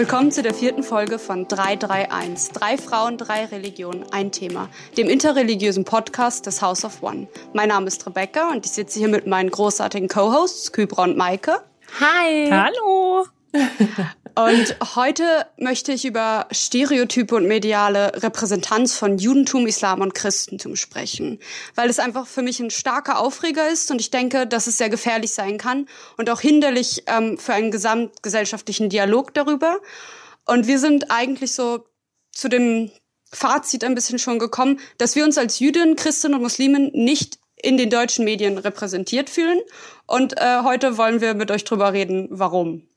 Willkommen zu der vierten Folge von 331. Drei Frauen, drei Religionen, ein Thema. Dem interreligiösen Podcast des House of One. Mein Name ist Rebecca und ich sitze hier mit meinen großartigen Co-Hosts Kybra und Maike. Hi. Hallo. Und heute möchte ich über Stereotype und mediale Repräsentanz von Judentum, Islam und Christentum sprechen, weil es einfach für mich ein starker Aufreger ist und ich denke, dass es sehr gefährlich sein kann und auch hinderlich ähm, für einen gesamtgesellschaftlichen Dialog darüber. Und wir sind eigentlich so zu dem Fazit ein bisschen schon gekommen, dass wir uns als Jüdinnen, Christen und Muslimen nicht in den deutschen Medien repräsentiert fühlen. Und äh, heute wollen wir mit euch drüber reden, warum.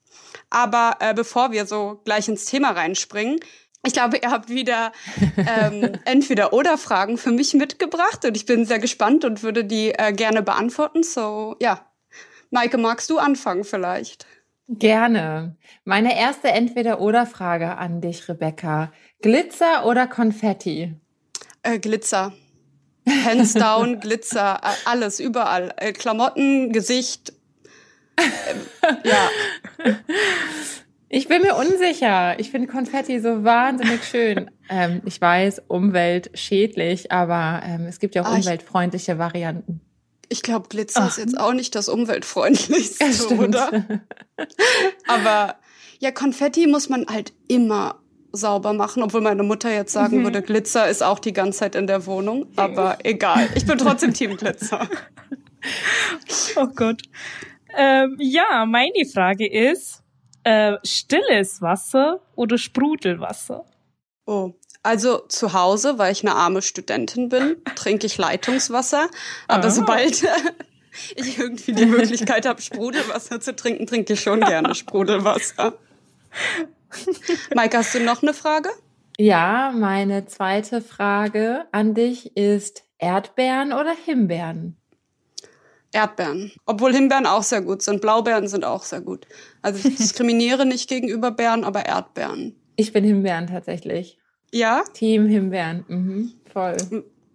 Aber äh, bevor wir so gleich ins Thema reinspringen, ich glaube, ihr habt wieder ähm, entweder oder Fragen für mich mitgebracht und ich bin sehr gespannt und würde die äh, gerne beantworten. So, ja. Maike, magst du anfangen vielleicht? Gerne. Meine erste Entweder-Oder-Frage an dich, Rebecca. Glitzer oder Konfetti? Äh, Glitzer. Hands down, Glitzer, alles, überall. Äh, Klamotten, Gesicht, ja. Ich bin mir unsicher. Ich finde Konfetti so wahnsinnig schön. Ähm, ich weiß, umweltschädlich, aber ähm, es gibt ja auch ah, umweltfreundliche Varianten. Ich glaube, Glitzer Ach. ist jetzt auch nicht das umweltfreundlichste, ja, oder? aber ja, Konfetti muss man halt immer sauber machen, obwohl meine Mutter jetzt sagen mhm. würde, Glitzer ist auch die ganze Zeit in der Wohnung. Aber egal, ich bin trotzdem Team Glitzer. Oh Gott. Ähm, ja, meine Frage ist, äh, stilles Wasser oder Sprudelwasser? Oh, also zu Hause, weil ich eine arme Studentin bin, trinke ich Leitungswasser. Aber ah. sobald ich irgendwie die Möglichkeit habe, Sprudelwasser zu trinken, trinke ich schon gerne Sprudelwasser. Maike, hast du noch eine Frage? Ja, meine zweite Frage an dich ist Erdbeeren oder Himbeeren? Erdbeeren. Obwohl Himbeeren auch sehr gut sind. Blaubeeren sind auch sehr gut. Also ich diskriminiere nicht gegenüber Beeren, aber Erdbeeren. Ich bin Himbeeren tatsächlich. Ja? Team Himbeeren. Mhm, voll.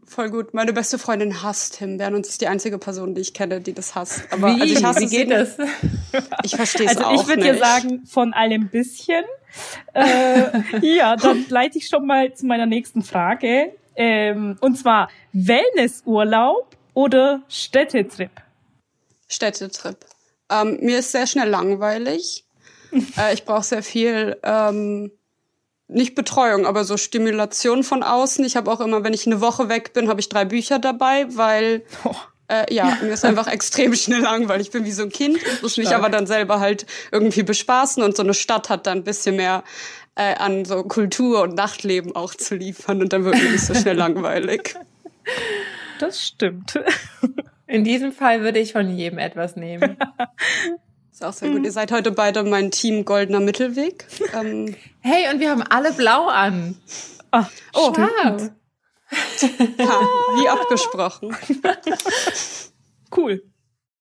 Voll gut. Meine beste Freundin hasst Himbeeren und sie ist die einzige Person, die ich kenne, die das hasst. Aber Wie? Also ich hasse Wie geht das? Ich verstehe es also auch ich würde dir sagen, von allem bisschen. äh, ja, dann leite ich schon mal zu meiner nächsten Frage. Ähm, und zwar Wellnessurlaub oder Städtetrip? Städtetrip. Ähm, mir ist sehr schnell langweilig. äh, ich brauche sehr viel, ähm, nicht Betreuung, aber so Stimulation von außen. Ich habe auch immer, wenn ich eine Woche weg bin, habe ich drei Bücher dabei, weil oh. äh, ja, mir ist einfach extrem schnell langweilig. Ich bin wie so ein Kind, muss mich aber dann selber halt irgendwie bespaßen und so eine Stadt hat dann ein bisschen mehr äh, an so Kultur und Nachtleben auch zu liefern und dann wird mir nicht so schnell langweilig. Das stimmt. In diesem Fall würde ich von jedem etwas nehmen. Ist auch sehr gut. Ihr seid heute beide mein Team Goldener Mittelweg. Ähm hey, und wir haben alle blau an. Ach, oh, stimmt. ja, wie abgesprochen. Cool.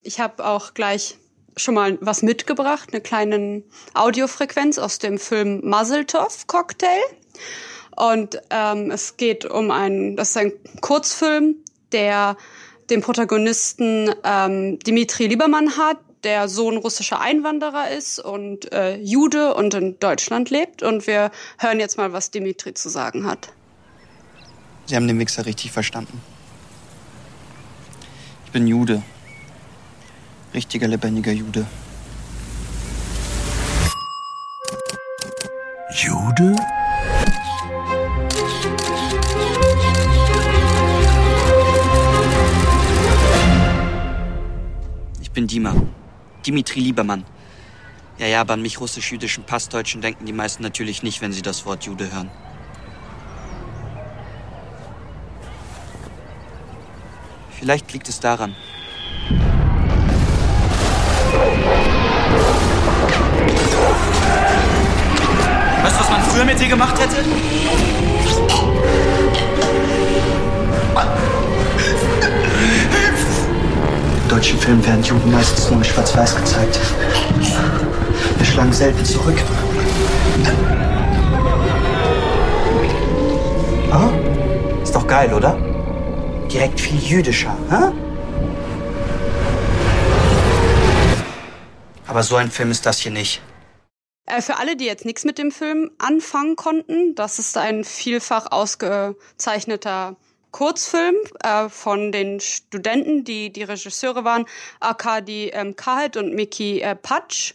Ich habe auch gleich schon mal was mitgebracht, eine kleine Audiofrequenz aus dem Film Muzzletov Cocktail. Und ähm, es geht um einen, das ist ein Kurzfilm, der den Protagonisten ähm, Dimitri Liebermann hat, der Sohn russischer Einwanderer ist und äh, Jude und in Deutschland lebt. Und wir hören jetzt mal, was Dimitri zu sagen hat. Sie haben den Mixer richtig verstanden. Ich bin Jude. Richtiger lebendiger Jude. Jude? Bin Dima. Dimitri Liebermann. Ja, ja, aber an mich russisch-jüdischen Passdeutschen denken die meisten natürlich nicht, wenn sie das Wort Jude hören. Vielleicht liegt es daran. Weißt du, was man früher mit dir gemacht hätte? In deutschen Filmen werden Juden meistens nur in Schwarz-Weiß gezeigt. Wir schlagen selten zurück. Oh, ist doch geil, oder? Direkt viel jüdischer, hä? Aber so ein Film ist das hier nicht. Äh, für alle, die jetzt nichts mit dem Film anfangen konnten, das ist ein vielfach ausgezeichneter Kurzfilm äh, von den Studenten, die die Regisseure waren, Arkadi ähm, Kahet und Miki äh, Patsch.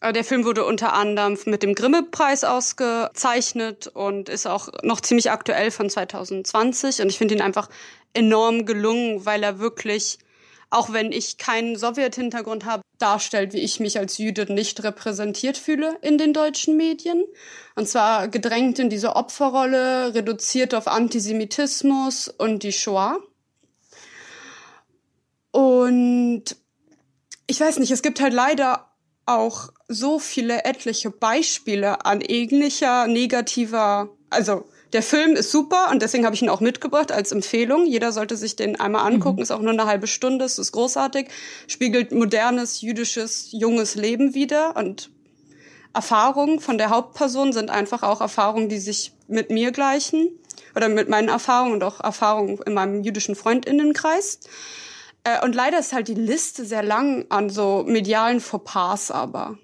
Äh, der Film wurde unter anderem mit dem Grimme-Preis ausgezeichnet und ist auch noch ziemlich aktuell von 2020. Und ich finde ihn einfach enorm gelungen, weil er wirklich auch wenn ich keinen Sowjet-Hintergrund habe, darstellt, wie ich mich als Jüdin nicht repräsentiert fühle in den deutschen Medien. Und zwar gedrängt in diese Opferrolle, reduziert auf Antisemitismus und die Shoah. Und ich weiß nicht, es gibt halt leider auch so viele etliche Beispiele an ähnlicher negativer, also der Film ist super und deswegen habe ich ihn auch mitgebracht als Empfehlung. Jeder sollte sich den einmal angucken. Mhm. Ist auch nur eine halbe Stunde. Es ist großartig. Spiegelt modernes jüdisches junges Leben wider und Erfahrungen von der Hauptperson sind einfach auch Erfahrungen, die sich mit mir gleichen oder mit meinen Erfahrungen und auch Erfahrungen in meinem jüdischen Freundinnenkreis. Äh, und leider ist halt die Liste sehr lang an so medialen Fauxpas aber.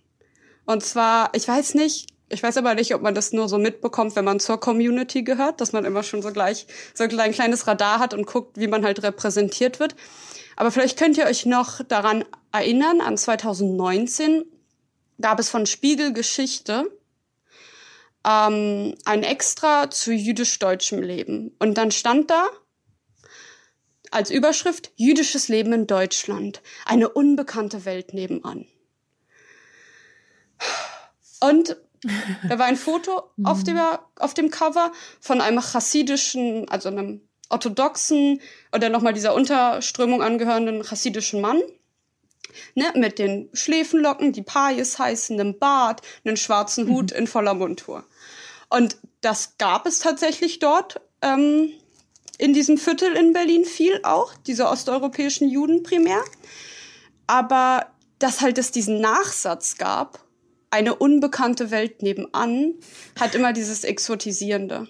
Und zwar, ich weiß nicht, ich weiß aber nicht, ob man das nur so mitbekommt, wenn man zur Community gehört, dass man immer schon so gleich so ein kleines Radar hat und guckt, wie man halt repräsentiert wird. Aber vielleicht könnt ihr euch noch daran erinnern, an 2019 gab es von Spiegel Geschichte ähm, ein Extra zu jüdisch-deutschem Leben. Und dann stand da als Überschrift Jüdisches Leben in Deutschland. Eine unbekannte Welt nebenan. Und da war ein Foto auf, dem, auf dem Cover von einem chassidischen, also einem orthodoxen oder nochmal dieser Unterströmung angehörenden chassidischen Mann. Ne, mit den Schläfenlocken, die Pais heißen, einem Bart, einen schwarzen Hut mhm. in voller Montur. Und das gab es tatsächlich dort ähm, in diesem Viertel in Berlin viel auch, diese osteuropäischen Juden primär. Aber dass halt es diesen Nachsatz gab, eine unbekannte Welt nebenan hat immer dieses Exotisierende.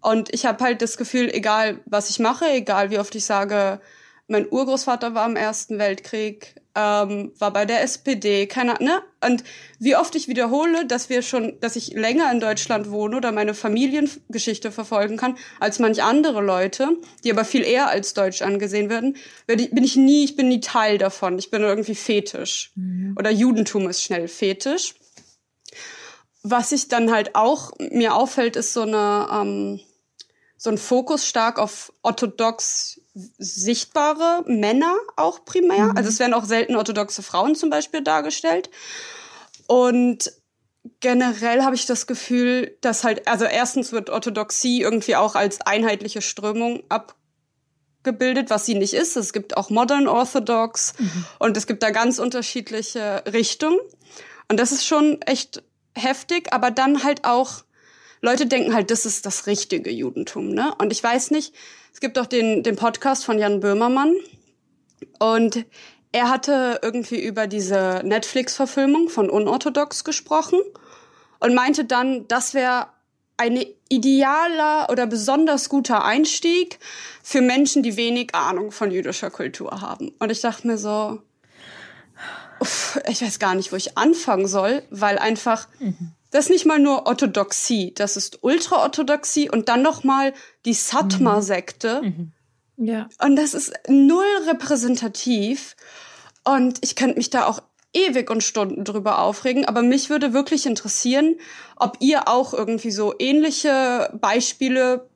Und ich habe halt das Gefühl, egal was ich mache, egal wie oft ich sage, mein Urgroßvater war im Ersten Weltkrieg, ähm, war bei der SPD, keine ne? Und wie oft ich wiederhole, dass wir schon, dass ich länger in Deutschland wohne oder meine Familiengeschichte verfolgen kann als manch andere Leute, die aber viel eher als deutsch angesehen werden, bin ich nie, ich bin nie Teil davon. Ich bin irgendwie fetisch. Mhm. Oder Judentum ist schnell fetisch was ich dann halt auch mir auffällt, ist so eine ähm, so ein Fokus stark auf orthodox sichtbare Männer auch primär. Mhm. Also es werden auch selten orthodoxe Frauen zum Beispiel dargestellt. Und generell habe ich das Gefühl, dass halt, also erstens wird Orthodoxie irgendwie auch als einheitliche Strömung abgebildet, was sie nicht ist. Es gibt auch Modern Orthodox mhm. und es gibt da ganz unterschiedliche Richtungen. Und das ist schon echt heftig, aber dann halt auch, Leute denken halt, das ist das richtige Judentum, ne? Und ich weiß nicht, es gibt auch den, den Podcast von Jan Böhmermann und er hatte irgendwie über diese Netflix-Verfilmung von Unorthodox gesprochen und meinte dann, das wäre ein idealer oder besonders guter Einstieg für Menschen, die wenig Ahnung von jüdischer Kultur haben. Und ich dachte mir so, ich weiß gar nicht, wo ich anfangen soll, weil einfach mhm. Das ist nicht mal nur Orthodoxie, das ist Ultraorthodoxie und dann noch mal die Satmar-Sekte. Mhm. mhm. Ja. Und das ist null repräsentativ und ich könnte mich da auch ewig und Stunden drüber aufregen, aber mich würde wirklich interessieren, ob ihr auch irgendwie so ähnliche Beispiele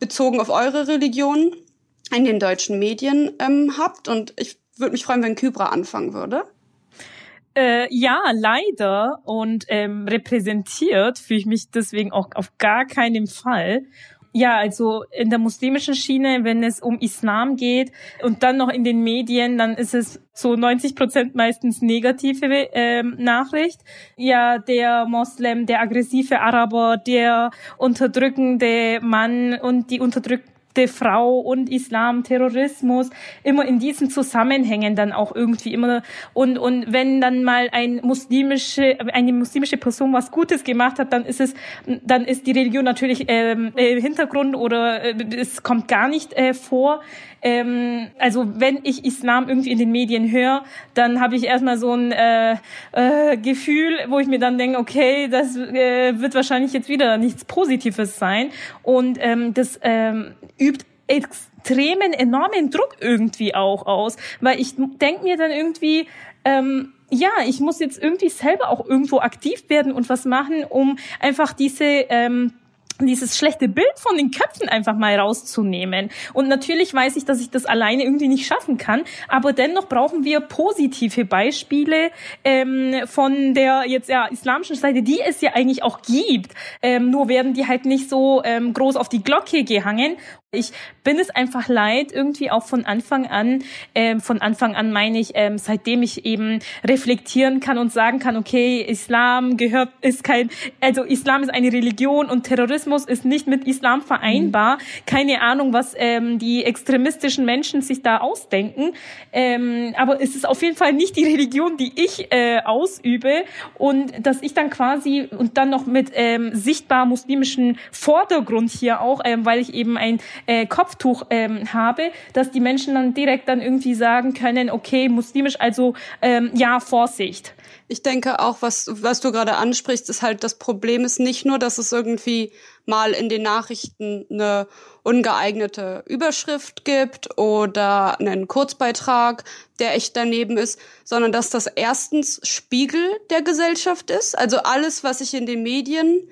bezogen auf eure Religion in den deutschen Medien ähm, habt und ich würde mich freuen, wenn Kybra anfangen würde. Äh, ja, leider. Und ähm, repräsentiert fühle ich mich deswegen auch auf gar keinen Fall. Ja, also in der muslimischen Schiene, wenn es um Islam geht und dann noch in den Medien, dann ist es so 90 Prozent meistens negative ähm, Nachricht. Ja, der Moslem, der aggressive Araber, der unterdrückende Mann und die unterdrückte der Frau und Islam, Terrorismus, immer in diesen Zusammenhängen dann auch irgendwie immer und und wenn dann mal ein muslimische eine muslimische Person was Gutes gemacht hat, dann ist es dann ist die Religion natürlich ähm, äh, Hintergrund oder äh, es kommt gar nicht äh, vor. Ähm, also wenn ich Islam irgendwie in den Medien höre, dann habe ich erstmal so ein äh, äh, Gefühl, wo ich mir dann denke, okay, das äh, wird wahrscheinlich jetzt wieder nichts Positives sein. Und ähm, das ähm, übt extremen, enormen Druck irgendwie auch aus, weil ich denke mir dann irgendwie, ähm, ja, ich muss jetzt irgendwie selber auch irgendwo aktiv werden und was machen, um einfach diese ähm, dieses schlechte Bild von den Köpfen einfach mal rauszunehmen. Und natürlich weiß ich, dass ich das alleine irgendwie nicht schaffen kann, aber dennoch brauchen wir positive Beispiele ähm, von der jetzt ja islamischen Seite, die es ja eigentlich auch gibt. Ähm, nur werden die halt nicht so ähm, groß auf die Glocke gehangen. Ich bin es einfach leid, irgendwie auch von Anfang an, ähm, von Anfang an meine ich, ähm, seitdem ich eben reflektieren kann und sagen kann, okay, Islam gehört, ist kein, also Islam ist eine Religion und Terrorismus ist nicht mit Islam vereinbar. Mhm. Keine Ahnung, was ähm, die extremistischen Menschen sich da ausdenken. Ähm, aber es ist auf jeden Fall nicht die Religion, die ich äh, ausübe und dass ich dann quasi und dann noch mit ähm, sichtbar muslimischen Vordergrund hier auch, ähm, weil ich eben ein äh, Kopftuch ähm, habe, dass die Menschen dann direkt dann irgendwie sagen können, okay, muslimisch, also ähm, ja, Vorsicht. Ich denke auch, was, was du gerade ansprichst, ist halt, das Problem ist nicht nur, dass es irgendwie mal in den Nachrichten eine ungeeignete Überschrift gibt oder einen Kurzbeitrag, der echt daneben ist, sondern dass das erstens Spiegel der Gesellschaft ist. Also alles, was ich in den Medien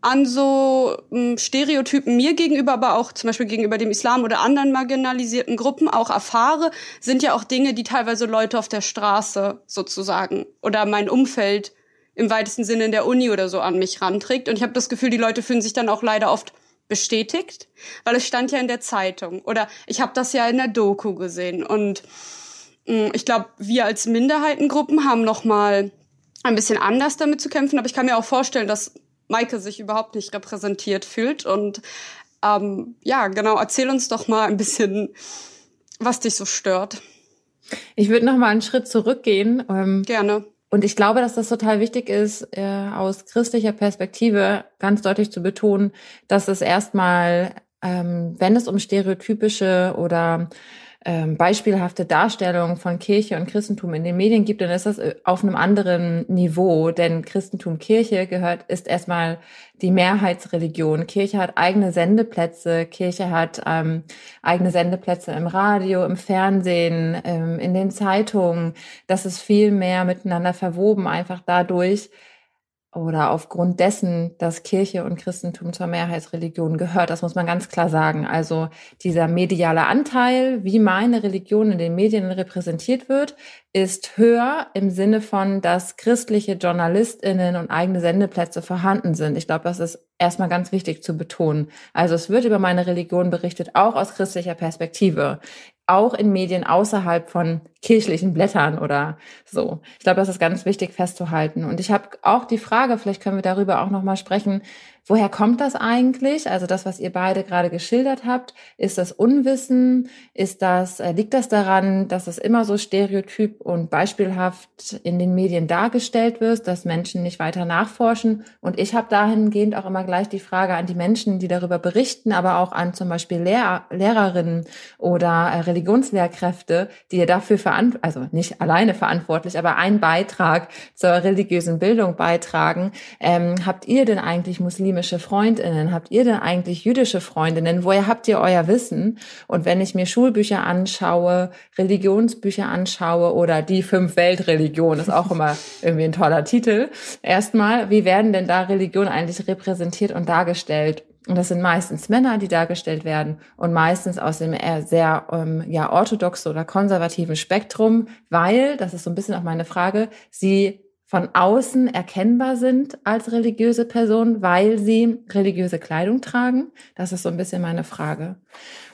an so ähm, Stereotypen mir gegenüber, aber auch zum Beispiel gegenüber dem Islam oder anderen marginalisierten Gruppen auch erfahre, sind ja auch Dinge, die teilweise Leute auf der Straße sozusagen oder mein Umfeld im weitesten Sinne in der Uni oder so an mich ranträgt. Und ich habe das Gefühl, die Leute fühlen sich dann auch leider oft bestätigt, weil es stand ja in der Zeitung oder ich habe das ja in der Doku gesehen. Und mh, mm, ich glaube, wir als Minderheitengruppen haben noch mal ein bisschen anders damit zu kämpfen, aber ich kann mir auch vorstellen, dass Maike sich überhaupt nicht repräsentiert fühlt. Und ähm, ja, genau, erzähl uns doch mal ein bisschen, was dich so stört. Ich würde noch mal einen Schritt zurückgehen. Ähm, Gerne. Und ich glaube, dass das total wichtig ist, äh, aus christlicher Perspektive ganz deutlich zu betonen, dass es erstmal, ähm, wenn es um stereotypische oder ähm, beispielhafte Darstellung von Kirche und Christentum in den Medien gibt, dann ist das äh, auf einem anderen Niveau. Denn Christentum, Kirche gehört, ist erstmal die Mehrheitsreligion. Kirche hat eigene Sendeplätze, Kirche hat ähm, eigene Sendeplätze im Radio, im Fernsehen, ähm, in den Zeitungen. Das ist viel mehr miteinander verwoben, einfach dadurch, oder aufgrund dessen, dass Kirche und Christentum zur Mehrheitsreligion gehört. Das muss man ganz klar sagen. Also dieser mediale Anteil, wie meine Religion in den Medien repräsentiert wird, ist höher im Sinne von, dass christliche JournalistInnen und eigene Sendeplätze vorhanden sind. Ich glaube, das ist erstmal ganz wichtig zu betonen. Also es wird über meine Religion berichtet, auch aus christlicher Perspektive auch in Medien außerhalb von kirchlichen Blättern oder so. Ich glaube, das ist ganz wichtig festzuhalten. Und ich habe auch die Frage, vielleicht können wir darüber auch noch mal sprechen, Woher kommt das eigentlich? Also das, was ihr beide gerade geschildert habt, ist das Unwissen? Ist das, äh, liegt das daran, dass es immer so stereotyp und beispielhaft in den Medien dargestellt wird, dass Menschen nicht weiter nachforschen? Und ich habe dahingehend auch immer gleich die Frage an die Menschen, die darüber berichten, aber auch an zum Beispiel Lehr Lehrerinnen oder äh, Religionslehrkräfte, die ihr dafür verantwortlich, also nicht alleine verantwortlich, aber einen Beitrag zur religiösen Bildung beitragen. Ähm, habt ihr denn eigentlich Muslime muslimische Freundinnen? Habt ihr denn eigentlich jüdische Freundinnen? Woher habt ihr euer Wissen? Und wenn ich mir Schulbücher anschaue, Religionsbücher anschaue oder die fünf Weltreligionen, ist auch immer irgendwie ein toller Titel. Erstmal, wie werden denn da Religionen eigentlich repräsentiert und dargestellt? Und das sind meistens Männer, die dargestellt werden und meistens aus dem eher sehr ähm, ja, orthodoxen oder konservativen Spektrum, weil, das ist so ein bisschen auch meine Frage, sie von außen erkennbar sind als religiöse Person, weil sie religiöse Kleidung tragen? Das ist so ein bisschen meine Frage.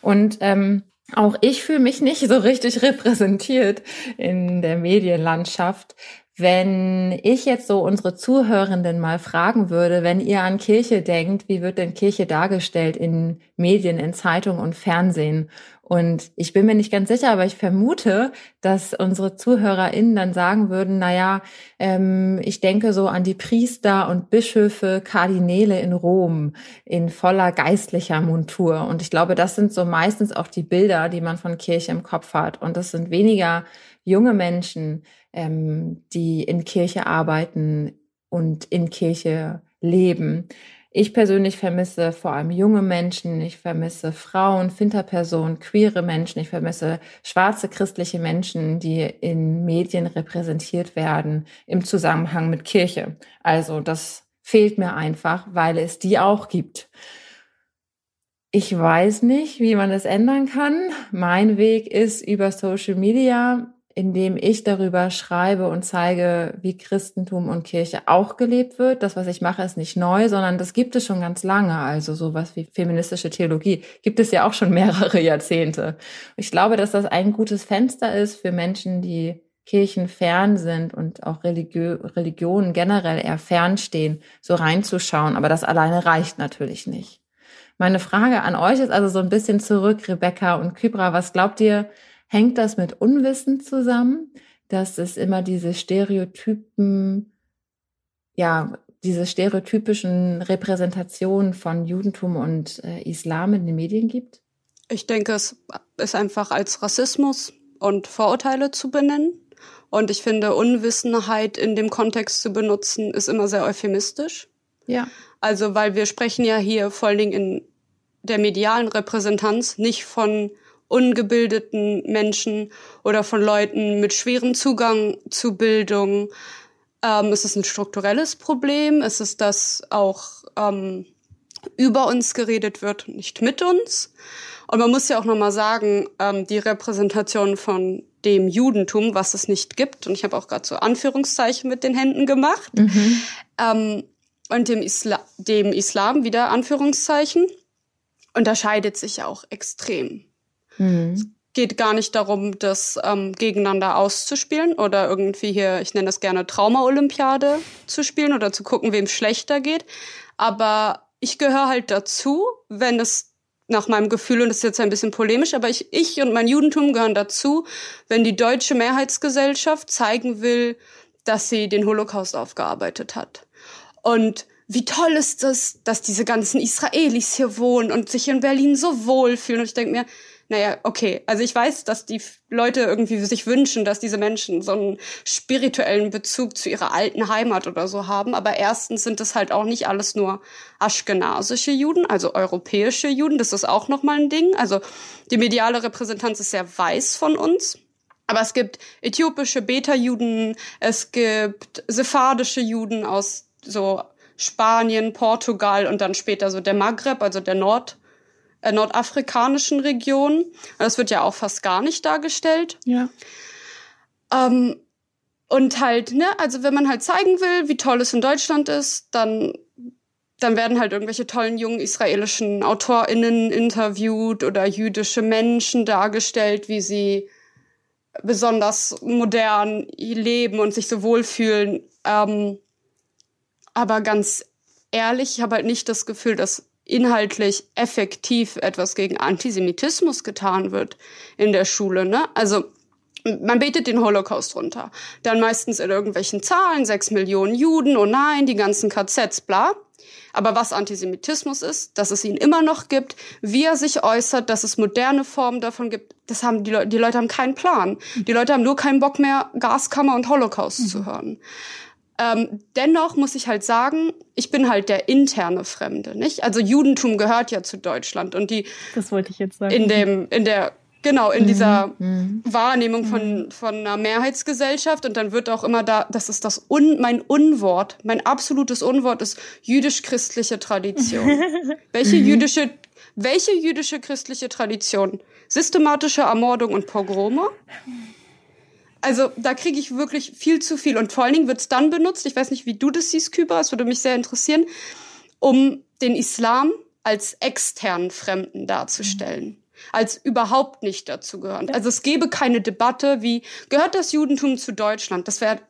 Und ähm, auch ich fühle mich nicht so richtig repräsentiert in der Medienlandschaft, Wenn ich jetzt so unsere Zuhörenden mal fragen würde, wenn ihr an Kirche denkt, wie wird denn Kirche dargestellt in Medien, in Zeitung und Fernsehen? Und ich bin mir nicht ganz sicher, aber ich vermute, dass unsere ZuhörerInnen dann sagen würden, na ja, ähm, ich denke so an die Priester und Bischöfe, Kardinäle in Rom in voller geistlicher Montur. Und ich glaube, das sind so meistens auch die Bilder, die man von Kirche im Kopf hat. Und das sind weniger junge Menschen, ähm, die in Kirche arbeiten und in Kirche leben. Ich persönlich vermisse vor allem junge Menschen, ich vermisse Frauen, Finterpersonen, queere Menschen, ich vermisse schwarze christliche Menschen, die in Medien repräsentiert werden im Zusammenhang mit Kirche. Also das fehlt mir einfach, weil es die auch gibt. Ich weiß nicht, wie man das ändern kann. Mein Weg ist über Social Media indem ich darüber schreibe und zeige, wie Christentum und Kirche auch gelebt wird. Das, was ich mache, ist nicht neu, sondern das gibt es schon ganz lange. Also sowas wie feministische Theologie gibt es ja auch schon mehrere Jahrzehnte. Ich glaube, dass das ein gutes Fenster ist für Menschen, die Kirchen fern sind und auch Religio Religionen generell eher fernstehen, so reinzuschauen. Aber das alleine reicht natürlich nicht. Meine Frage an euch ist also so ein bisschen zurück, Rebecca und Kybra. Was glaubt ihr, Hängt das mit Unwissen zusammen, dass es immer diese Stereotypen, ja, diese stereotypischen Repräsentationen von Judentum und äh, Islam in den Medien gibt? Ich denke, es ist einfach als Rassismus und Vorurteile zu benennen. Und ich finde, Unwissenheit in dem Kontext zu benutzen, ist immer sehr euphemistisch. Ja. Also, weil wir sprechen ja hier vor allen Dingen in der medialen Repräsentanz nicht von ungebildeten Menschen oder von Leuten mit schwerem Zugang zu Bildung. Ähm, ist es ein strukturelles Problem? Ist es, dass auch ähm, über uns geredet wird, nicht mit uns? Und man muss ja auch nochmal sagen, ähm, die Repräsentation von dem Judentum, was es nicht gibt, und ich habe auch gerade so Anführungszeichen mit den Händen gemacht, mhm. ähm, und dem, Isla dem Islam wieder Anführungszeichen, unterscheidet sich ja auch extrem. Mhm. Es geht gar nicht darum, das ähm, gegeneinander auszuspielen oder irgendwie hier, ich nenne das gerne Trauma-Olympiade zu spielen oder zu gucken, wem schlechter geht. Aber ich gehöre halt dazu, wenn es nach meinem Gefühl, und das ist jetzt ein bisschen polemisch, aber ich, ich und mein Judentum gehören dazu, wenn die deutsche Mehrheitsgesellschaft zeigen will, dass sie den Holocaust aufgearbeitet hat. Und wie toll ist es, dass diese ganzen Israelis hier wohnen und sich in Berlin so wohlfühlen. Und ich denke mir, naja, okay. Also ich weiß, dass die Leute irgendwie sich wünschen, dass diese Menschen so einen spirituellen Bezug zu ihrer alten Heimat oder so haben. Aber erstens sind das halt auch nicht alles nur aschkenasische Juden, also europäische Juden. Das ist auch nochmal ein Ding. Also die mediale Repräsentanz ist sehr weiß von uns. Aber es gibt äthiopische Beta-Juden, es gibt sephardische Juden aus so Spanien, Portugal und dann später so der Maghreb, also der Nord äh, nordafrikanischen Region. Das wird ja auch fast gar nicht dargestellt. Ja. Ähm, und halt, ne, also wenn man halt zeigen will, wie toll es in Deutschland ist, dann, dann werden halt irgendwelche tollen jungen israelischen AutorInnen interviewt oder jüdische Menschen dargestellt, wie sie besonders modern leben und sich so wohlfühlen. Ähm, aber ganz ehrlich, ich habe halt nicht das Gefühl, dass inhaltlich effektiv etwas gegen Antisemitismus getan wird in der Schule. Ne? Also man betet den Holocaust runter. Dann meistens in irgendwelchen Zahlen, sechs Millionen Juden, oh nein, die ganzen KZs, bla. Aber was Antisemitismus ist, dass es ihn immer noch gibt, wie er sich äußert, dass es moderne Formen davon gibt, das haben die Leute, die Leute haben keinen Plan. Die Leute haben nur keinen Bock mehr, Gaskammer und Holocaust mhm. zu hören. Ähm, dennoch muss ich halt sagen, ich bin halt der interne Fremde, nicht? Also Judentum gehört ja zu Deutschland und die. Das wollte ich jetzt sagen. In dem, in der, genau, in mhm. dieser mhm. Wahrnehmung von, mhm. von einer Mehrheitsgesellschaft und dann wird auch immer da, das ist das Un, mein Unwort, mein absolutes Unwort ist jüdisch-christliche Tradition. welche mhm. jüdische, welche jüdische christliche Tradition? Systematische Ermordung und Pogrome? Also da kriege ich wirklich viel zu viel. Und vor allen Dingen wird es dann benutzt, ich weiß nicht, wie du das siehst, Küber, es würde mich sehr interessieren, um den Islam als externen Fremden darzustellen. Mhm. Als überhaupt nicht dazu gehören. Also es gäbe keine Debatte wie, gehört das Judentum zu Deutschland? Das wäre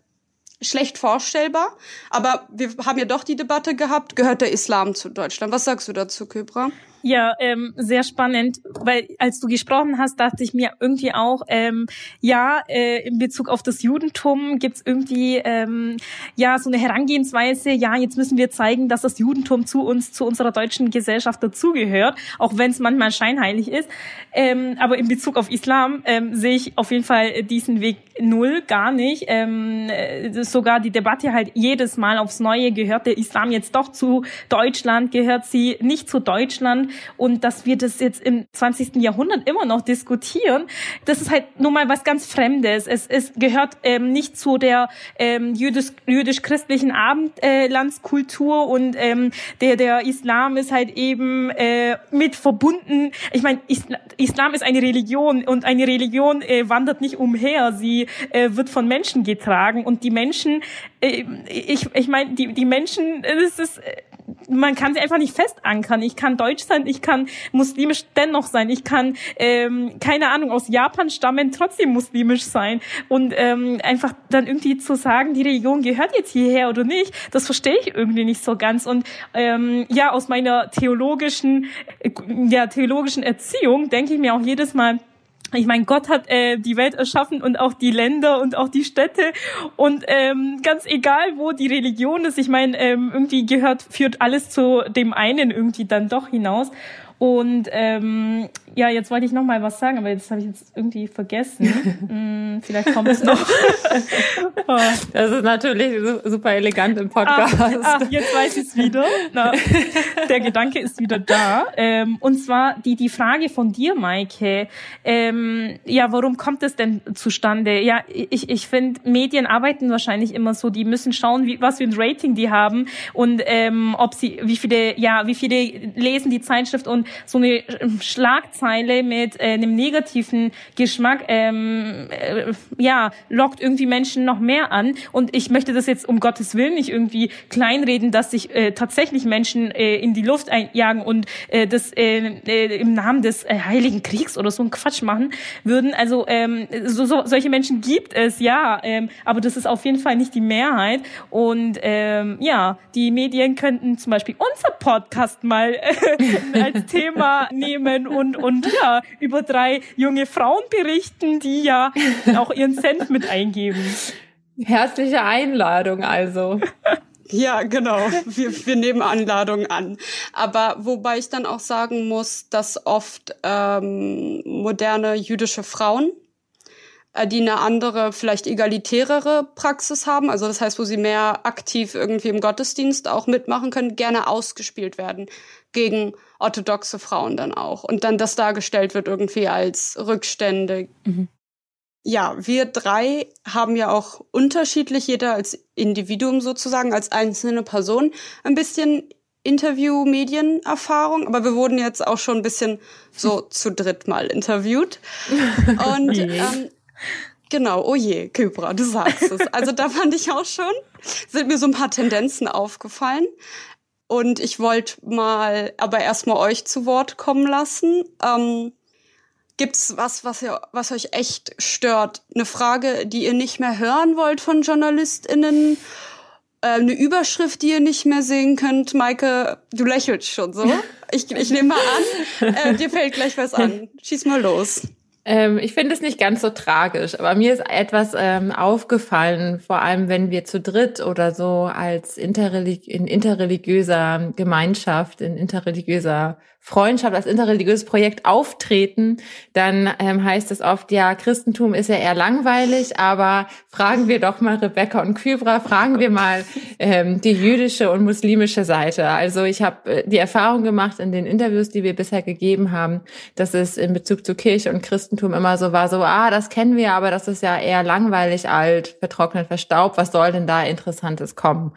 schlecht vorstellbar. Aber wir haben ja doch die Debatte gehabt, gehört der Islam zu Deutschland? Was sagst du dazu, Kybra? Ja, ähm, sehr spannend, weil als du gesprochen hast, dachte ich mir irgendwie auch, ähm, ja, äh, in Bezug auf das Judentum gibt's irgendwie ähm, ja so eine Herangehensweise, ja, jetzt müssen wir zeigen, dass das Judentum zu uns, zu unserer deutschen Gesellschaft dazugehört, auch wenn es manchmal scheinheilig ist. Ähm, aber in Bezug auf Islam ähm, sehe ich auf jeden Fall diesen Weg null, gar nicht. Ähm, sogar die Debatte halt jedes Mal aufs Neue, gehört der Islam jetzt doch zu Deutschland, gehört sie nicht zu Deutschland? Und dass wir das jetzt im 20. Jahrhundert immer noch diskutieren, das ist halt nun mal was ganz Fremdes. Es, es gehört ähm, nicht zu der ähm, jüdisch, jüdisch-christlichen Abendlandskultur und ähm, der, der Islam ist halt eben äh, mit verbunden. Ich meine, Isla Islam ist eine Religion und eine Religion äh, wandert nicht umher. Sie äh, wird von Menschen getragen und die Menschen, äh, ich, ich meine, die, die Menschen, das ist, man kann sie einfach nicht festankern. Ich kann deutsch sein, ich kann muslimisch dennoch sein, ich kann, ähm, keine Ahnung, aus Japan stammen, trotzdem muslimisch sein. Und ähm, einfach dann irgendwie zu sagen, die Religion gehört jetzt hierher oder nicht, das verstehe ich irgendwie nicht so ganz. Und ähm, ja, aus meiner theologischen, äh, ja, theologischen Erziehung denke ich mir auch jedes Mal, ich meine, Gott hat äh, die Welt erschaffen und auch die Länder und auch die Städte und ähm, ganz egal, wo die Religion ist, ich meine, ähm, irgendwie gehört, führt alles zu dem einen irgendwie dann doch hinaus. Und ähm, ja, jetzt wollte ich noch mal was sagen, aber jetzt habe ich jetzt irgendwie vergessen. hm, vielleicht kommt es noch. das ist natürlich super elegant im Podcast. Ach, ach jetzt weiß ich es wieder. Na, der Gedanke ist wieder da. Ähm, und zwar die die Frage von dir, Maike. Ähm, ja, warum kommt es denn zustande? Ja, ich ich finde, Medien arbeiten wahrscheinlich immer so. Die müssen schauen, wie, was für ein Rating die haben und ähm, ob sie wie viele ja wie viele lesen die Zeitschrift und so eine Schlagzeile mit äh, einem negativen Geschmack, ähm, äh, ja, lockt irgendwie Menschen noch mehr an. Und ich möchte das jetzt um Gottes Willen nicht irgendwie kleinreden, dass sich äh, tatsächlich Menschen äh, in die Luft einjagen und äh, das äh, äh, im Namen des äh, Heiligen Kriegs oder so ein Quatsch machen würden. Also ähm, so, so, solche Menschen gibt es, ja, ähm, aber das ist auf jeden Fall nicht die Mehrheit. Und ähm, ja, die Medien könnten zum Beispiel unser Podcast mal äh, als Thema nehmen und und ja, über drei junge Frauen berichten, die ja auch ihren Cent mit eingeben. Herzliche Einladung also. Ja, genau. Wir, wir nehmen Anladungen an. Aber wobei ich dann auch sagen muss, dass oft ähm, moderne jüdische Frauen, die eine andere, vielleicht egalitärere Praxis haben, also das heißt, wo sie mehr aktiv irgendwie im Gottesdienst auch mitmachen können, gerne ausgespielt werden gegen orthodoxe Frauen dann auch. Und dann das dargestellt wird irgendwie als Rückstände. Mhm. Ja, wir drei haben ja auch unterschiedlich, jeder als Individuum sozusagen, als einzelne Person, ein bisschen Interview-Medienerfahrung, aber wir wurden jetzt auch schon ein bisschen so zu dritt mal interviewt. Und ähm, genau, oh je, Kybra, du sagst es. Also da fand ich auch schon, sind mir so ein paar Tendenzen aufgefallen. Und ich wollte mal aber erstmal euch zu Wort kommen lassen. Ähm, Gibt's was, was, ihr, was euch echt stört? Eine Frage, die ihr nicht mehr hören wollt von JournalistInnen? Äh, eine Überschrift, die ihr nicht mehr sehen könnt? Maike, du lächelst schon so. Ich, ich nehme mal an, äh, dir fällt gleich was an. Schieß mal los. Ähm, ich finde es nicht ganz so tragisch, aber mir ist etwas ähm, aufgefallen, vor allem wenn wir zu dritt oder so als interrelig in interreligiöser Gemeinschaft, in interreligiöser Freundschaft, als interreligiöses Projekt auftreten, dann ähm, heißt es oft, ja, Christentum ist ja eher langweilig, aber fragen wir doch mal Rebecca und Kybra, fragen wir mal ähm, die jüdische und muslimische Seite. Also ich habe äh, die Erfahrung gemacht in den Interviews, die wir bisher gegeben haben, dass es in Bezug zu Kirche und Christentum immer so war, so, ah, das kennen wir, aber das ist ja eher langweilig, alt, vertrocknet, verstaubt, was soll denn da Interessantes kommen?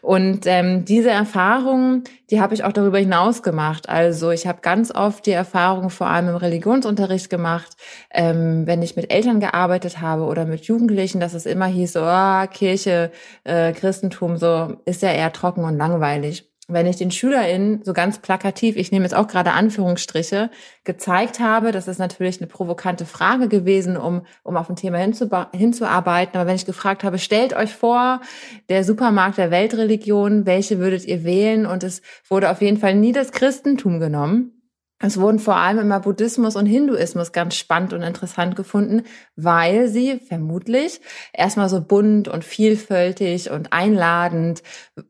Und ähm, diese Erfahrung, die habe ich auch darüber hinaus gemacht. Also ich habe ganz oft die Erfahrung vor allem im Religionsunterricht gemacht, ähm, wenn ich mit Eltern gearbeitet habe oder mit Jugendlichen, dass es immer hieß, so, oh, Kirche, äh, Christentum, so ist ja eher trocken und langweilig. Wenn ich den SchülerInnen so ganz plakativ, ich nehme jetzt auch gerade Anführungsstriche, gezeigt habe, das ist natürlich eine provokante Frage gewesen, um, um auf ein Thema hinzuarbeiten, aber wenn ich gefragt habe, stellt euch vor, der Supermarkt der Weltreligion, welche würdet ihr wählen? Und es wurde auf jeden Fall nie das Christentum genommen. Es wurden vor allem immer Buddhismus und Hinduismus ganz spannend und interessant gefunden, weil sie vermutlich erstmal so bunt und vielfältig und einladend,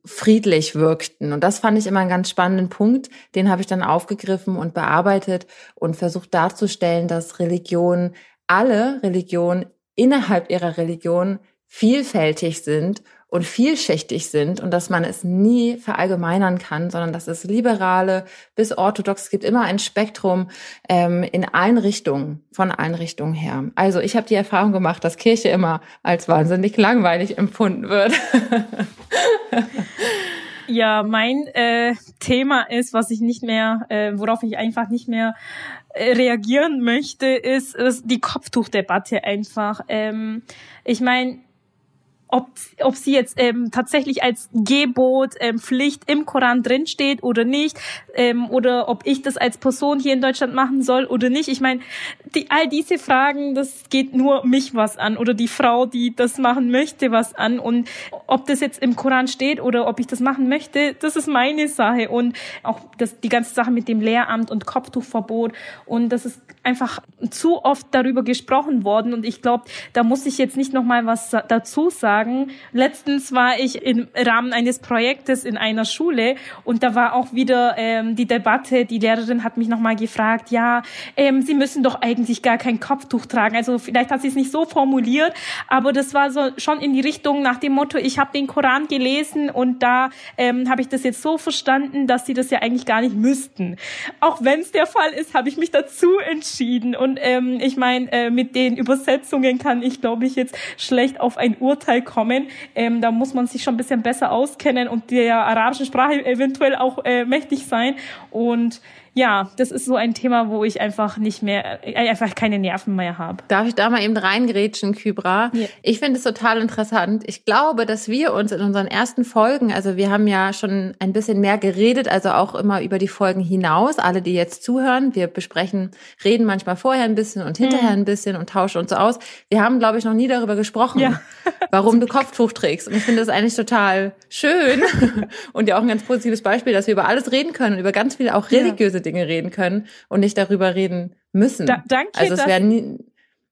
friedlich wirkten. Und das fand ich immer einen ganz spannenden Punkt. Den habe ich dann aufgegriffen und bearbeitet und versucht darzustellen, dass Religion, alle Religionen innerhalb ihrer Religion vielfältig sind und vielschichtig sind und dass man es nie verallgemeinern kann, sondern dass es liberale bis orthodox gibt immer ein Spektrum ähm, in allen Richtungen, von allen Richtungen her. Also ich habe die Erfahrung gemacht, dass Kirche immer als wahnsinnig langweilig empfunden wird. Ja, mein äh, Thema ist, was ich nicht mehr, äh, worauf ich einfach nicht mehr äh, reagieren möchte, ist, ist die Kopftuchdebatte einfach. Ähm, ich meine, ob, ob sie jetzt ähm, tatsächlich als Gebot, ähm, Pflicht im Koran drinsteht oder nicht, ähm, oder ob ich das als Person hier in Deutschland machen soll oder nicht. Ich meine, die, all diese Fragen, das geht nur mich was an oder die Frau, die das machen möchte, was an. Und ob das jetzt im Koran steht oder ob ich das machen möchte, das ist meine Sache. Und auch das, die ganze Sache mit dem Lehramt und Kopftuchverbot. Und das ist einfach zu oft darüber gesprochen worden. Und ich glaube, da muss ich jetzt nicht noch mal was dazu sagen sagen. Letztens war ich im Rahmen eines Projektes in einer Schule und da war auch wieder ähm, die Debatte, die Lehrerin hat mich nochmal gefragt, ja, ähm, Sie müssen doch eigentlich gar kein Kopftuch tragen. Also vielleicht hat sie es nicht so formuliert, aber das war so schon in die Richtung nach dem Motto, ich habe den Koran gelesen und da ähm, habe ich das jetzt so verstanden, dass sie das ja eigentlich gar nicht müssten. Auch wenn es der Fall ist, habe ich mich dazu entschieden. Und ähm, ich meine, äh, mit den Übersetzungen kann ich, glaube ich, jetzt schlecht auf ein Urteil kommen. Ähm, da muss man sich schon ein bisschen besser auskennen und der arabischen Sprache eventuell auch äh, mächtig sein. Und ja, das ist so ein Thema, wo ich einfach nicht mehr, äh, einfach keine Nerven mehr habe. Darf ich da mal eben reingrätschen, Kybra? Ja. Ich finde es total interessant. Ich glaube, dass wir uns in unseren ersten Folgen, also wir haben ja schon ein bisschen mehr geredet, also auch immer über die Folgen hinaus. Alle, die jetzt zuhören, wir besprechen, reden manchmal vorher ein bisschen und hinterher hm. ein bisschen und tauschen uns so aus. Wir haben, glaube ich, noch nie darüber gesprochen, ja. warum du Kopftuch trägst. Und ich finde das eigentlich total schön und ja auch ein ganz positives Beispiel, dass wir über alles reden können und über ganz viele auch religiöse Dinge reden können und nicht darüber reden müssen. Da, danke. Also es wäre nie,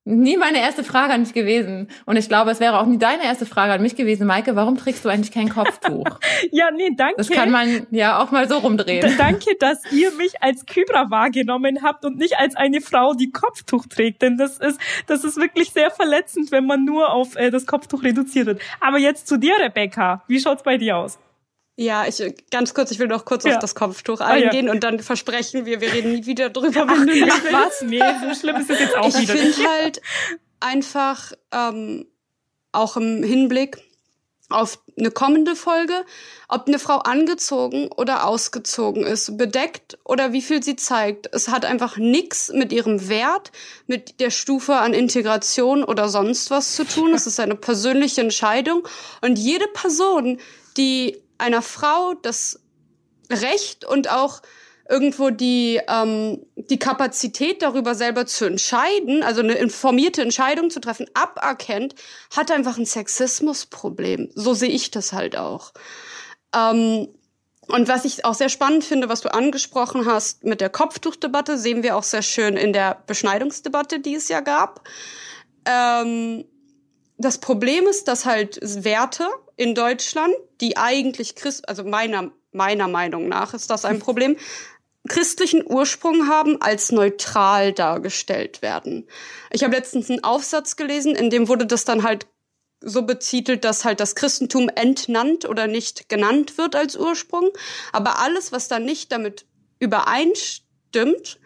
nie meine erste Frage an dich gewesen. Und ich glaube, es wäre auch nie deine erste Frage an mich gewesen, Maike, warum trägst du eigentlich kein Kopftuch? ja, nee, danke. Das kann man ja auch mal so rumdrehen. D danke, dass ihr mich als Kybra wahrgenommen habt und nicht als eine Frau, die Kopftuch trägt. Denn das ist, das ist wirklich sehr verletzend, wenn man nur auf äh, das Kopftuch reduziert wird. Aber jetzt zu dir, Rebecca. Wie schaut's bei dir aus? Ja, ich ganz kurz, ich will noch kurz ja. auf das Kopftuch eingehen ah, ja. und dann versprechen wir, wir reden nie wieder drüber, wenn du nicht Ach, was? Nee, so schlimm ist es jetzt auch ich wieder. Ich finde halt einfach ähm, auch im Hinblick auf eine kommende Folge, ob eine Frau angezogen oder ausgezogen ist, bedeckt oder wie viel sie zeigt. Es hat einfach nichts mit ihrem Wert, mit der Stufe an Integration oder sonst was zu tun. Es ist eine persönliche Entscheidung und jede Person, die einer Frau das Recht und auch irgendwo die, ähm, die Kapazität darüber selber zu entscheiden, also eine informierte Entscheidung zu treffen, aberkennt, hat einfach ein Sexismusproblem. So sehe ich das halt auch. Ähm, und was ich auch sehr spannend finde, was du angesprochen hast mit der Kopftuchdebatte, sehen wir auch sehr schön in der Beschneidungsdebatte, die es ja gab. Ähm, das Problem ist, dass halt Werte in Deutschland, die eigentlich Christ, also meiner, meiner Meinung nach ist das ein Problem, christlichen Ursprung haben, als neutral dargestellt werden. Ich habe letztens einen Aufsatz gelesen, in dem wurde das dann halt so bezitelt, dass halt das Christentum entnannt oder nicht genannt wird als Ursprung. Aber alles, was dann nicht damit übereinstimmt,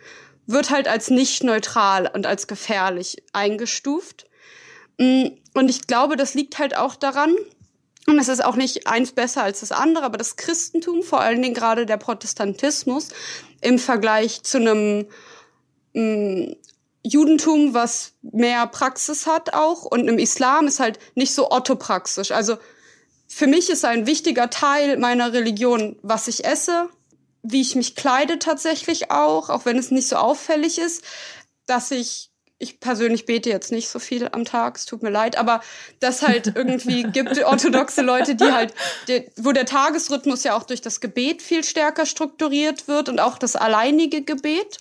wird halt als nicht neutral und als gefährlich eingestuft. Mm, und ich glaube, das liegt halt auch daran, und es ist auch nicht eins besser als das andere, aber das Christentum, vor allen Dingen gerade der Protestantismus, im Vergleich zu einem mm, Judentum, was mehr Praxis hat auch, und im Islam ist halt nicht so orthopraxisch. Also für mich ist ein wichtiger Teil meiner Religion, was ich esse, wie ich mich kleide tatsächlich auch, auch wenn es nicht so auffällig ist, dass ich ich persönlich bete jetzt nicht so viel am Tag, es tut mir leid, aber das halt irgendwie gibt orthodoxe Leute, die halt, die, wo der Tagesrhythmus ja auch durch das Gebet viel stärker strukturiert wird und auch das alleinige Gebet.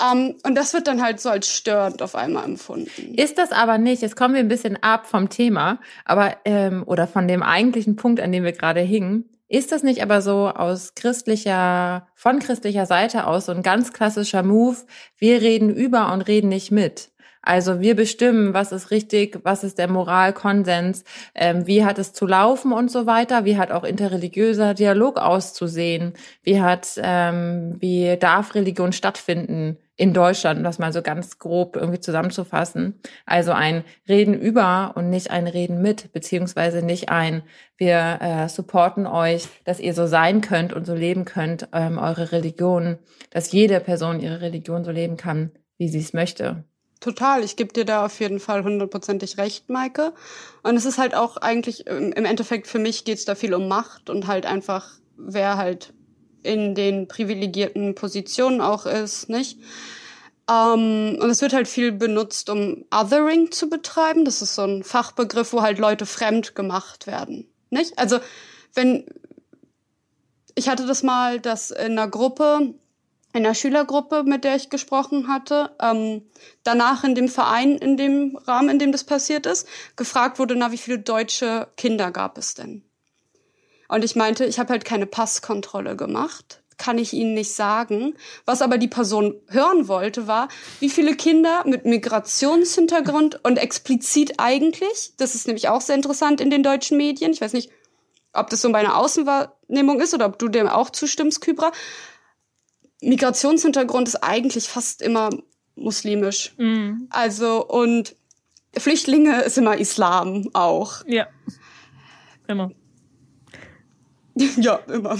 Um, ähm, und das wird dann halt so als störend auf einmal empfunden. Ist das aber nicht, jetzt kommen wir ein bisschen ab vom Thema, aber ähm, oder von dem eigentlichen Punkt, an dem wir gerade hingen. Ist das nicht aber so aus christlicher, von christlicher Seite aus so ein ganz klassischer Move? Wir reden über und reden nicht mit. Also wir bestimmen, was ist richtig, was ist der Moralkonsens, ähm, wie hat es zu laufen und so weiter, wie hat auch interreligiöser Dialog auszusehen, wie hat, ähm, wie darf Religion stattfinden in Deutschland, um das mal so ganz grob irgendwie zusammenzufassen. Also ein Reden über und nicht ein Reden mit, beziehungsweise nicht ein, wir äh, supporten euch, dass ihr so sein könnt und so leben könnt, ähm, eure Religion, dass jede Person ihre Religion so leben kann, wie sie es möchte. Total, ich gebe dir da auf jeden Fall hundertprozentig recht, Maike. Und es ist halt auch eigentlich, im Endeffekt für mich geht's da viel um Macht und halt einfach, wer halt in den privilegierten Positionen auch ist, nicht? Um, und es wird halt viel benutzt, um Othering zu betreiben. Das ist so ein Fachbegriff, wo halt Leute fremd gemacht werden, nicht? Also, wenn, ich hatte das mal, dass in einer Gruppe in der Schülergruppe, mit der ich gesprochen hatte, ähm, danach in dem Verein, in dem Rahmen, in dem das passiert ist, gefragt wurde, na, wie viele deutsche Kinder gab es denn? Und ich meinte, ich habe halt keine Passkontrolle gemacht, kann ich Ihnen nicht sagen. Was aber die Person hören wollte, war, wie viele Kinder mit Migrationshintergrund und explizit eigentlich, das ist nämlich auch sehr interessant in den deutschen Medien, ich weiß nicht, ob das so meine Außenwahrnehmung ist oder ob du dem auch zustimmst, Kybra, Migrationshintergrund ist eigentlich fast immer muslimisch. Mhm. Also, und Flüchtlinge ist immer Islam auch. Ja. Immer. Ja, immer.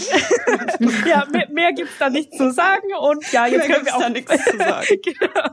ja, mehr, mehr gibt's da nicht zu sagen und ja, jetzt mehr können wir auch da nichts zu sagen. genau.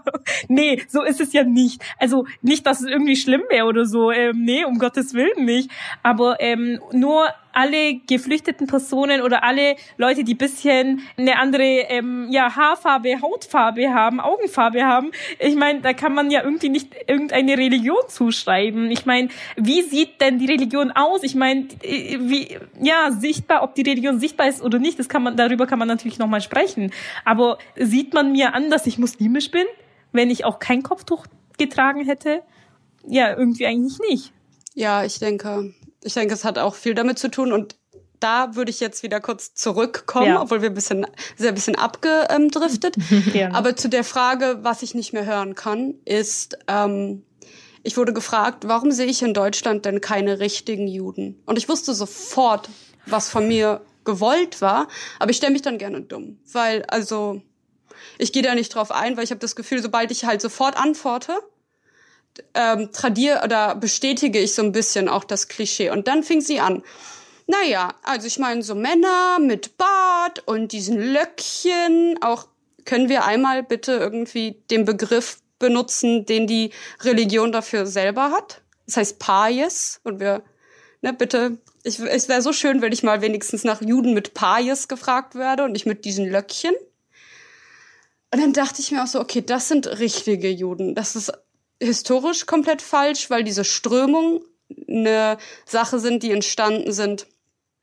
Nee, so ist es ja nicht. Also nicht, dass es irgendwie schlimm wäre oder so. Ähm, nee, um Gottes Willen nicht. Aber ähm, nur alle geflüchteten Personen oder alle Leute, die bisschen eine andere ähm, ja, Haarfarbe, Hautfarbe haben, Augenfarbe haben. Ich meine, da kann man ja irgendwie nicht irgendeine Religion zuschreiben. Ich meine, wie sieht denn die Religion aus? Ich meine, äh, wie ja sichtbar, ob die Religion sichtbar ist oder nicht, das kann man darüber kann man natürlich noch mal sprechen. Aber sieht man mir an, dass ich muslimisch bin, wenn ich auch kein Kopftuch getragen hätte? Ja, irgendwie eigentlich nicht. Ja, ich denke, ich denke, es hat auch viel damit zu tun und da würde ich jetzt wieder kurz zurückkommen, ja. obwohl wir ein bisschen, sehr ein bisschen abgedriftet. Ja. Aber zu der Frage, was ich nicht mehr hören kann, ist, ähm, ich wurde gefragt, warum sehe ich in Deutschland denn keine richtigen Juden? Und ich wusste sofort, was von mir gewollt war, aber ich stelle mich dann gerne dumm, weil also ich gehe da nicht drauf ein, weil ich habe das Gefühl, sobald ich halt sofort antworte, ähm, tradiere oder bestätige ich so ein bisschen auch das Klischee. Und dann fing sie an. Naja, also ich meine, so Männer mit Bart und diesen Löckchen, auch können wir einmal bitte irgendwie den Begriff benutzen, den die Religion dafür selber hat? Das heißt Payes und wir, ne, bitte, ich, es wäre so schön, wenn ich mal wenigstens nach Juden mit Payes gefragt werde und nicht mit diesen Löckchen. Und dann dachte ich mir auch so, okay, das sind richtige Juden. Das ist historisch komplett falsch, weil diese Strömung eine Sache sind, die entstanden sind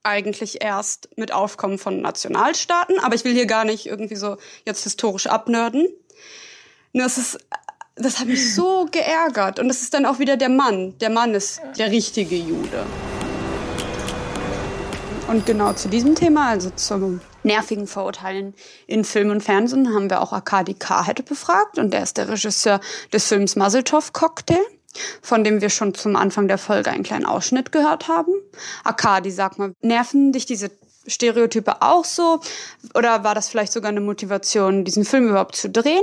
eigentlich erst mit Aufkommen von Nationalstaaten. Aber ich will hier gar nicht irgendwie so jetzt historisch abnörden. Es ist, das hat mich so geärgert. Und das ist dann auch wieder der Mann. Der Mann ist der richtige Jude. Und genau zu diesem Thema, also zum nervigen Vorurteilen in Film und Fernsehen haben wir auch Arkadi Karhet befragt und der ist der Regisseur des Films Muzzletov Cocktail von dem wir schon zum Anfang der Folge einen kleinen Ausschnitt gehört haben. Akadi, sag mal, nerven dich diese Stereotype auch so? Oder war das vielleicht sogar eine Motivation, diesen Film überhaupt zu drehen?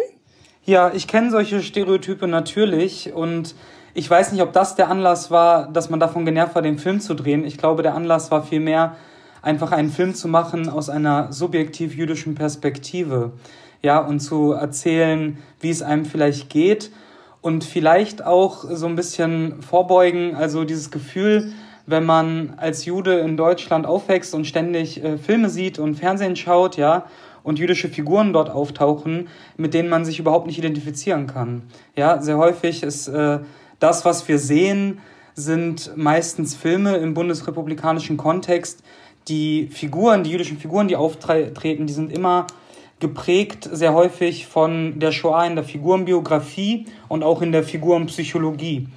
Ja, ich kenne solche Stereotype natürlich und ich weiß nicht, ob das der Anlass war, dass man davon genervt war, den Film zu drehen. Ich glaube, der Anlass war vielmehr, einfach einen Film zu machen aus einer subjektiv jüdischen Perspektive. Ja, und zu erzählen, wie es einem vielleicht geht und vielleicht auch so ein bisschen vorbeugen, also dieses Gefühl, wenn man als Jude in Deutschland aufwächst und ständig äh, Filme sieht und Fernsehen schaut, ja, und jüdische Figuren dort auftauchen, mit denen man sich überhaupt nicht identifizieren kann. Ja, sehr häufig ist äh, das, was wir sehen, sind meistens Filme im bundesrepublikanischen Kontext. Die Figuren, die jüdischen Figuren, die auftreten, die sind immer geprägt sehr häufig von der Shoah in der Figurenbiografie und auch in der Figurenpsychologie.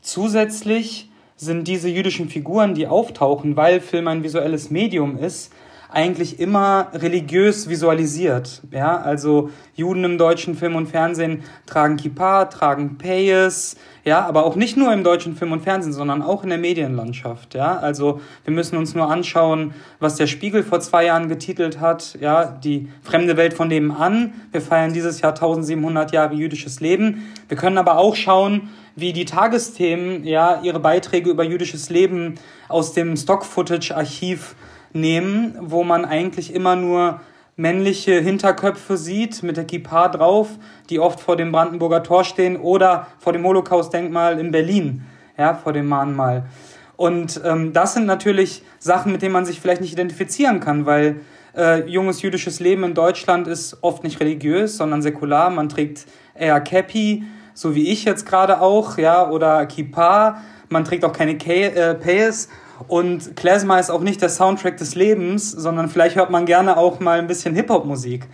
Zusätzlich sind diese jüdischen Figuren, die auftauchen, weil Film ein visuelles Medium ist, eigentlich immer religiös visualisiert. Ja, also Juden im deutschen Film und Fernsehen tragen Kippa, tragen Payes, ja, aber auch nicht nur im deutschen Film und Fernsehen, sondern auch in der Medienlandschaft. Ja, also wir müssen uns nur anschauen, was der Spiegel vor zwei Jahren getitelt hat. Ja, die fremde Welt von nebenan. Wir feiern dieses Jahr 1700 Jahre jüdisches Leben. Wir können aber auch schauen, wie die Tagesthemen ja ihre Beiträge über jüdisches Leben aus dem Stock-Footage-Archiv nehmen, wo man eigentlich immer nur männliche Hinterköpfe sieht mit der Kippa drauf, die oft vor dem Brandenburger Tor stehen oder vor dem Holocaust-Denkmal in Berlin, ja, vor dem Mahnmal. Und ähm, das sind natürlich Sachen, mit denen man sich vielleicht nicht identifizieren kann, weil äh, junges jüdisches Leben in Deutschland ist oft nicht religiös, sondern säkular. Man trägt eher Käppi, so wie ich jetzt gerade auch, ja, oder Kippa. Man trägt auch keine äh, Payes und Klezmer ist auch nicht der Soundtrack des Lebens, sondern vielleicht hört man gerne auch mal ein bisschen Hip-Hop-Musik.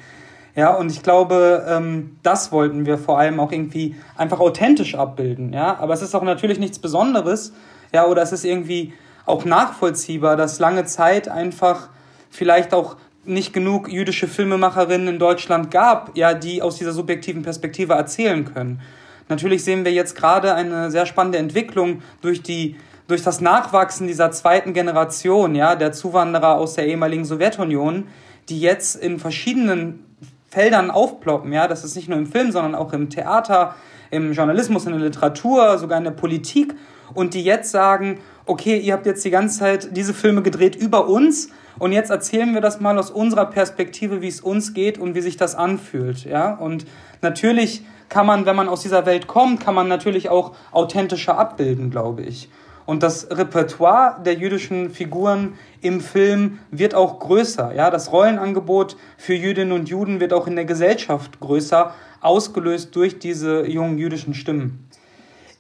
Ja, und ich glaube, ähm, das wollten wir vor allem auch irgendwie einfach authentisch abbilden. Ja, aber es ist auch natürlich nichts Besonderes. Ja, oder es ist irgendwie auch nachvollziehbar, dass lange Zeit einfach vielleicht auch nicht genug jüdische Filmemacherinnen in Deutschland gab, ja, die aus dieser subjektiven Perspektive erzählen können. Natürlich sehen wir jetzt gerade eine sehr spannende Entwicklung durch die durch das Nachwachsen dieser zweiten Generation, ja, der Zuwanderer aus der ehemaligen Sowjetunion, die jetzt in verschiedenen Feldern aufploppen, ja, das ist nicht nur im Film, sondern auch im Theater, im Journalismus, in der Literatur, sogar in der Politik und die jetzt sagen, okay, ihr habt jetzt die ganze Zeit diese Filme gedreht über uns und jetzt erzählen wir das mal aus unserer Perspektive, wie es uns geht und wie sich das anfühlt, ja? Und natürlich kann man, wenn man aus dieser Welt kommt, kann man natürlich auch authentischer abbilden, glaube ich. Und das Repertoire der jüdischen Figuren im Film wird auch größer. Ja, das Rollenangebot für Jüdinnen und Juden wird auch in der Gesellschaft größer, ausgelöst durch diese jungen jüdischen Stimmen.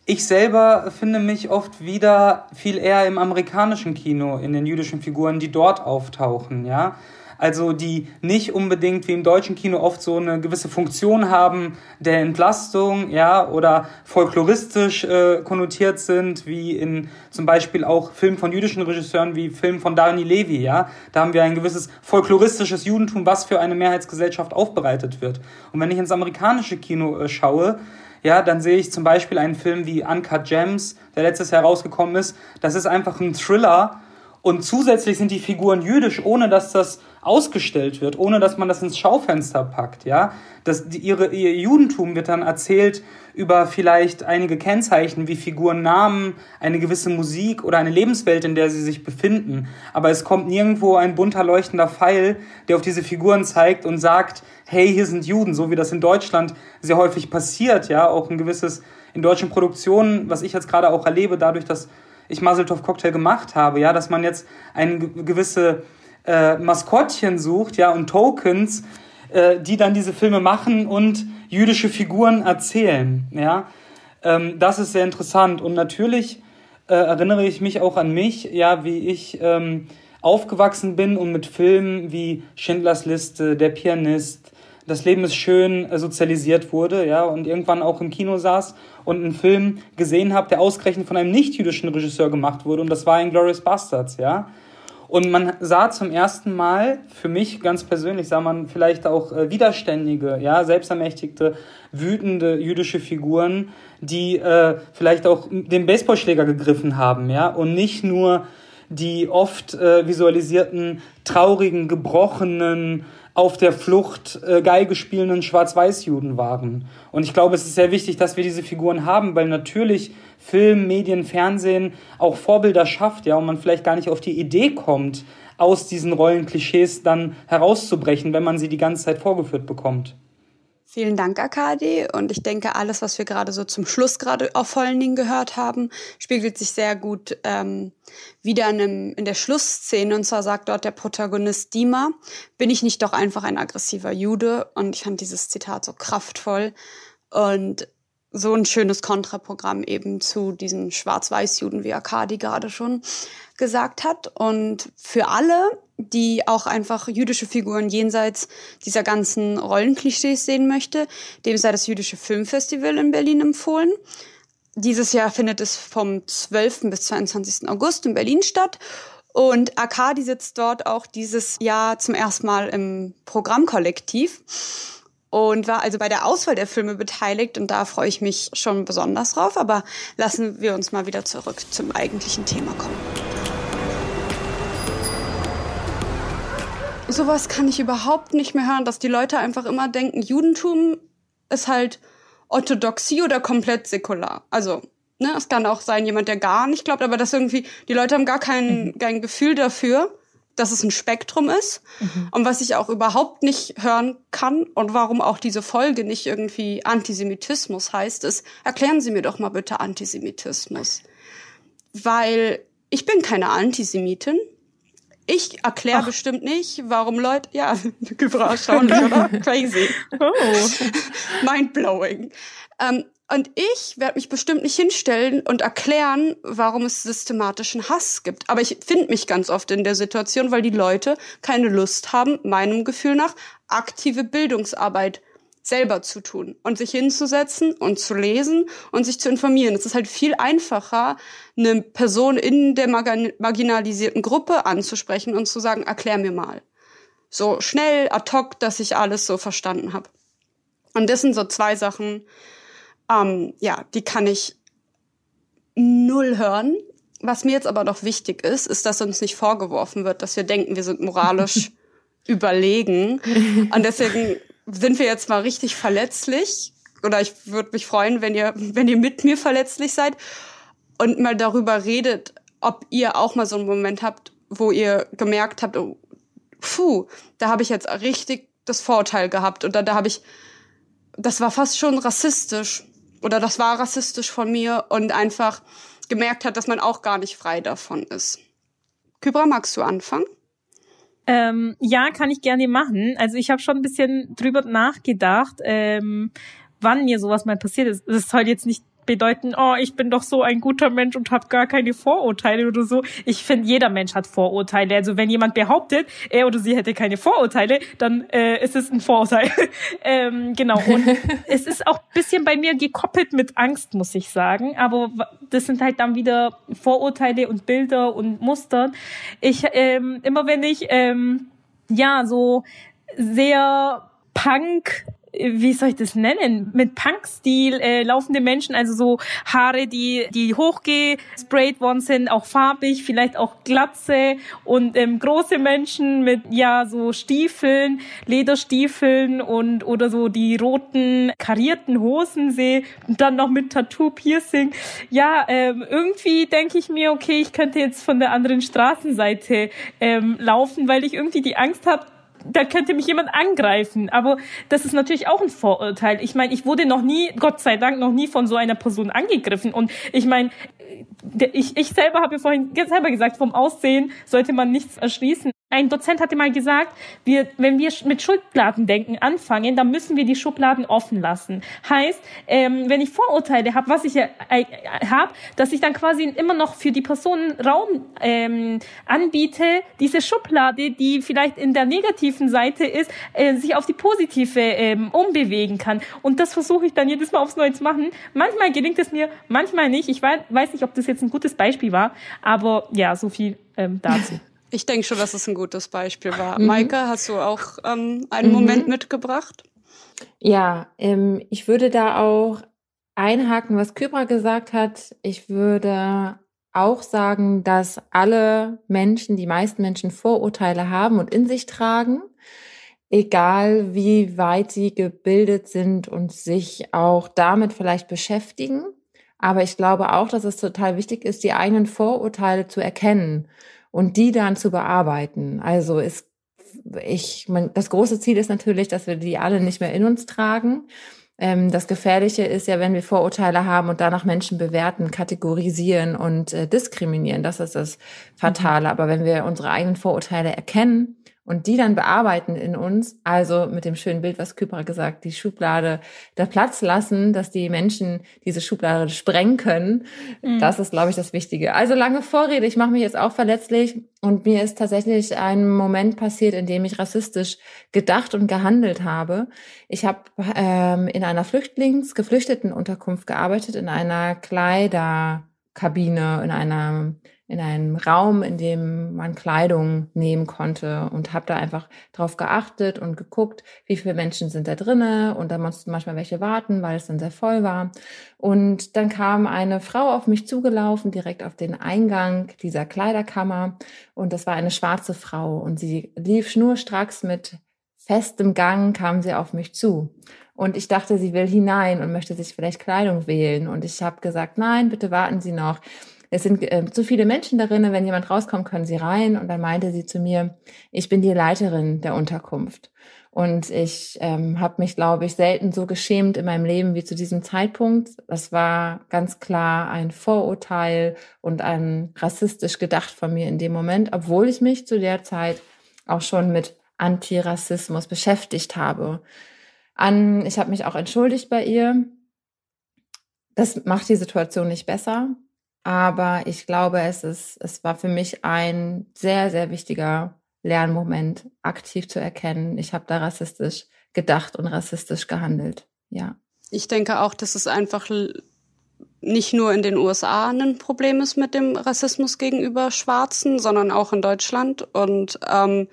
Ich selber finde mich oft wieder viel eher im amerikanischen Kino in den jüdischen Figuren, die dort auftauchen. Ja, also die nicht unbedingt wie im deutschen Kino oft so eine gewisse Funktion haben der Entlastung, ja, oder folkloristisch äh, konnotiert sind, wie in zum Beispiel auch Filmen von jüdischen Regisseuren wie Film von Dani Levi, ja. Da haben wir ein gewisses folkloristisches Judentum, was für eine Mehrheitsgesellschaft aufbereitet wird. Und wenn ich ins amerikanische Kino äh, schaue, ja, dann sehe ich zum Beispiel einen Film wie Uncut Gems, der letztes Jahr rausgekommen ist. Das ist einfach ein Thriller und zusätzlich sind die Figuren jüdisch, ohne dass das ausgestellt wird, ohne dass man das ins Schaufenster packt, ja. Das, die, ihre, ihr Judentum wird dann erzählt über vielleicht einige Kennzeichen wie Figurennamen, eine gewisse Musik oder eine Lebenswelt, in der sie sich befinden. Aber es kommt nirgendwo ein bunter leuchtender Pfeil, der auf diese Figuren zeigt und sagt, hey, hier sind Juden, so wie das in Deutschland sehr häufig passiert, ja. Auch ein gewisses, in deutschen Produktionen, was ich jetzt gerade auch erlebe, dadurch, dass ich Maseltov Cocktail gemacht habe, ja, dass man jetzt eine gewisse äh, Maskottchen sucht, ja, und Tokens, äh, die dann diese Filme machen und jüdische Figuren erzählen, ja. Ähm, das ist sehr interessant und natürlich äh, erinnere ich mich auch an mich, ja, wie ich ähm, aufgewachsen bin und mit Filmen wie Schindlers Liste, Der Pianist, Das Leben ist schön äh, sozialisiert wurde, ja, und irgendwann auch im Kino saß und einen Film gesehen habe, der ausgerechnet von einem nicht-jüdischen Regisseur gemacht wurde und das war Inglourious Bastards, ja. Und man sah zum ersten Mal, für mich ganz persönlich, sah man vielleicht auch äh, widerständige, ja, selbstermächtigte, wütende jüdische Figuren, die äh, vielleicht auch den Baseballschläger gegriffen haben, ja, und nicht nur die oft äh, visualisierten, traurigen, gebrochenen, auf der Flucht äh, Geige spielenden Schwarz-Weiß-Juden waren. Und ich glaube, es ist sehr wichtig, dass wir diese Figuren haben, weil natürlich Film, Medien, Fernsehen auch Vorbilder schafft, ja, und man vielleicht gar nicht auf die Idee kommt, aus diesen Rollenklischees dann herauszubrechen, wenn man sie die ganze Zeit vorgeführt bekommt. Vielen Dank, Akadi. Und ich denke, alles, was wir gerade so zum Schluss gerade auf vollen Dingen gehört haben, spiegelt sich sehr gut ähm, wieder in, einem, in der Schlussszene. Und zwar sagt dort der Protagonist Dima, bin ich nicht doch einfach ein aggressiver Jude? Und ich fand dieses Zitat so kraftvoll und so ein schönes Kontraprogramm eben zu diesen Schwarz-Weiß-Juden, wie Akadi gerade schon gesagt hat. Und für alle, die auch einfach jüdische Figuren jenseits dieser ganzen Rollenklischees sehen möchte, dem sei das Jüdische Filmfestival in Berlin empfohlen. Dieses Jahr findet es vom 12. bis 22. August in Berlin statt. Und Akadi sitzt dort auch dieses Jahr zum ersten Mal im Programmkollektiv und war also bei der Auswahl der Filme beteiligt und da freue ich mich schon besonders drauf. Aber lassen wir uns mal wieder zurück zum eigentlichen Thema kommen. sowas kann ich überhaupt nicht mehr hören, dass die Leute einfach immer denken, Judentum ist halt Orthodoxie oder komplett säkular. Also, ne, es kann auch sein, jemand, der gar nicht glaubt, aber dass irgendwie, die Leute haben gar kein, mhm. kein Gefühl dafür, dass es ein Spektrum ist. Mhm. Und was ich auch überhaupt nicht hören kann und warum auch diese Folge nicht irgendwie Antisemitismus heißt, ist, erklären Sie mir doch mal bitte Antisemitismus. Weil ich bin keine Antisemitin. Ich erkläre bestimmt nicht, warum Leute, ja, erstaunlich, oder? Crazy. Oh. Mindblowing. Ähm, und ich werde mich bestimmt nicht hinstellen und erklären, warum es systematischen Hass gibt. Aber ich finde mich ganz oft in der Situation, weil die Leute keine Lust haben, meinem Gefühl nach, aktive Bildungsarbeit selber zu tun und sich hinzusetzen und zu lesen und sich zu informieren. Es ist halt viel einfacher, eine Person in der marginalisierten Gruppe anzusprechen und zu sagen, erklär mir mal. So schnell, ad hoc, dass ich alles so verstanden habe. Und das sind so zwei Sachen, ähm, ja, die kann ich null hören. Was mir jetzt aber noch wichtig ist, ist, dass uns nicht vorgeworfen wird, dass wir denken, wir sind moralisch überlegen. Und deswegen sind wir jetzt mal richtig verletzlich. Oder ich würde mich freuen, wenn ihr, wenn ihr mit mir verletzlich seid und mal darüber redet, ob ihr auch mal so einen Moment habt, wo ihr gemerkt habt, oh, puh, da habe ich jetzt richtig das Vorteil gehabt oder da habe ich, das war fast schon rassistisch oder das war rassistisch von mir und einfach gemerkt hat, dass man auch gar nicht frei davon ist. Kybra, magst du anfangen? Ähm, ja, kann ich gerne machen. Also ich habe schon ein bisschen drüber nachgedacht, ähm, wann mir sowas mal passiert ist. Das soll jetzt nicht bedeuten, oh, ich bin doch so ein guter Mensch und habe gar keine Vorurteile oder so. Ich finde, jeder Mensch hat Vorurteile. Also wenn jemand behauptet, er oder sie hätte keine Vorurteile, dann äh, ist es ein Vorurteil. ähm, genau. Und es ist auch bisschen bei mir gekoppelt mit Angst, muss ich sagen. Aber das sind halt dann wieder Vorurteile und Bilder und Muster. Ich ähm, immer wenn ich ähm, ja so sehr Punk wie soll ich das nennen, mit Punk-Stil äh, laufende Menschen, also so Haare, die die hochgesprayt worden sind, auch farbig, vielleicht auch Glatze und ähm, große Menschen mit ja so Stiefeln, Lederstiefeln und oder so die roten karierten Hosen sehe und dann noch mit Tattoo-Piercing. Ja, ähm, irgendwie denke ich mir, okay, ich könnte jetzt von der anderen Straßenseite ähm, laufen, weil ich irgendwie die Angst habe, da könnte mich jemand angreifen. Aber das ist natürlich auch ein Vorurteil. Ich meine, ich wurde noch nie, Gott sei Dank, noch nie von so einer Person angegriffen. Und ich meine, ich, ich selber habe ja vorhin selber gesagt, vom Aussehen sollte man nichts erschließen. Ein Dozent hatte mal gesagt, wir, wenn wir mit Schubladendenken anfangen, dann müssen wir die Schubladen offen lassen. Heißt, ähm, wenn ich Vorurteile habe, was ich ja äh, habe, dass ich dann quasi immer noch für die Personen Raum ähm, anbiete, diese Schublade, die vielleicht in der negativen Seite ist, äh, sich auf die positive ähm, umbewegen kann. Und das versuche ich dann jedes Mal aufs Neue zu machen. Manchmal gelingt es mir, manchmal nicht. Ich weiß, weiß nicht, ob das jetzt ein gutes Beispiel war, aber ja, so viel ähm, dazu. Ich denke schon, dass es ein gutes Beispiel war. Mhm. Maike, hast du auch ähm, einen mhm. Moment mitgebracht? Ja, ähm, ich würde da auch einhaken, was Kybra gesagt hat. Ich würde auch sagen, dass alle Menschen, die meisten Menschen Vorurteile haben und in sich tragen, egal wie weit sie gebildet sind und sich auch damit vielleicht beschäftigen. Aber ich glaube auch, dass es total wichtig ist, die eigenen Vorurteile zu erkennen und die dann zu bearbeiten. Also es ich, mein, das große Ziel ist natürlich, dass wir die alle nicht mehr in uns tragen. Ähm, das Gefährliche ist ja, wenn wir Vorurteile haben und danach Menschen bewerten, kategorisieren und äh, diskriminieren. Das ist das Fatale. Mhm. Aber wenn wir unsere eigenen Vorurteile erkennen und die dann bearbeiten in uns, also mit dem schönen Bild, was Kypra gesagt, die Schublade da Platz lassen, dass die Menschen diese Schublade sprengen können, mhm. das ist, glaube ich, das Wichtige. Also lange Vorrede, ich mache mich jetzt auch verletzlich und mir ist tatsächlich ein Moment passiert, in dem ich rassistisch gedacht und gehandelt habe. Ich habe ähm, in einer Flüchtlings-, Geflüchtetenunterkunft gearbeitet, in einer Kleiderkabine, in einer in einem Raum, in dem man Kleidung nehmen konnte und habe da einfach drauf geachtet und geguckt, wie viele Menschen sind da drinne und da mussten manchmal welche warten, weil es dann sehr voll war. Und dann kam eine Frau auf mich zugelaufen, direkt auf den Eingang dieser Kleiderkammer und das war eine schwarze Frau und sie lief schnurstracks mit festem Gang kam sie auf mich zu. Und ich dachte, sie will hinein und möchte sich vielleicht Kleidung wählen. Und ich habe gesagt, nein, bitte warten Sie noch es sind äh, zu viele Menschen darin, wenn jemand rauskommt, können sie rein. Und dann meinte sie zu mir, ich bin die Leiterin der Unterkunft. Und ich ähm, habe mich, glaube ich, selten so geschämt in meinem Leben wie zu diesem Zeitpunkt. Das war ganz klar ein Vorurteil und ein rassistisch gedacht von mir in dem Moment, obwohl ich mich zu der Zeit auch schon mit Antirassismus beschäftigt habe. An, ich habe mich auch entschuldigt bei ihr. Das macht die Situation nicht besser. Aber ich glaube, es ist, es war für mich ein sehr, sehr wichtiger Lernmoment, aktiv zu erkennen. Ich habe da rassistisch gedacht und rassistisch gehandelt. Ja. Ich denke auch, dass es einfach nicht nur in den USA ein Problem ist mit dem Rassismus gegenüber Schwarzen, sondern auch in Deutschland und ähm,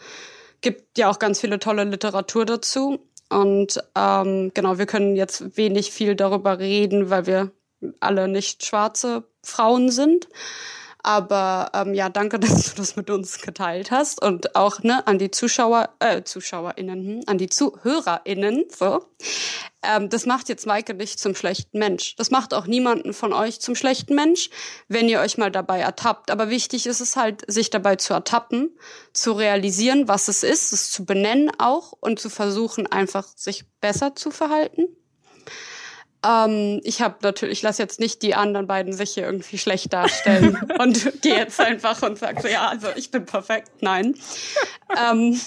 gibt ja auch ganz viele tolle Literatur dazu. Und ähm, genau, wir können jetzt wenig viel darüber reden, weil wir alle nicht schwarze Frauen sind. Aber ähm, ja, danke, dass du das mit uns geteilt hast und auch ne an die Zuschauer, äh, ZuschauerInnen, hm, an die ZuhörerInnen. So, ähm, das macht jetzt Maike nicht zum schlechten Mensch. Das macht auch niemanden von euch zum schlechten Mensch, wenn ihr euch mal dabei ertappt. Aber wichtig ist es halt, sich dabei zu ertappen, zu realisieren, was es ist, es zu benennen auch und zu versuchen, einfach sich besser zu verhalten. Ähm, ich habe natürlich, ich lasse jetzt nicht die anderen beiden sich hier irgendwie schlecht darstellen und gehe jetzt einfach und sage so, ja, also ich bin perfekt. Nein. ähm,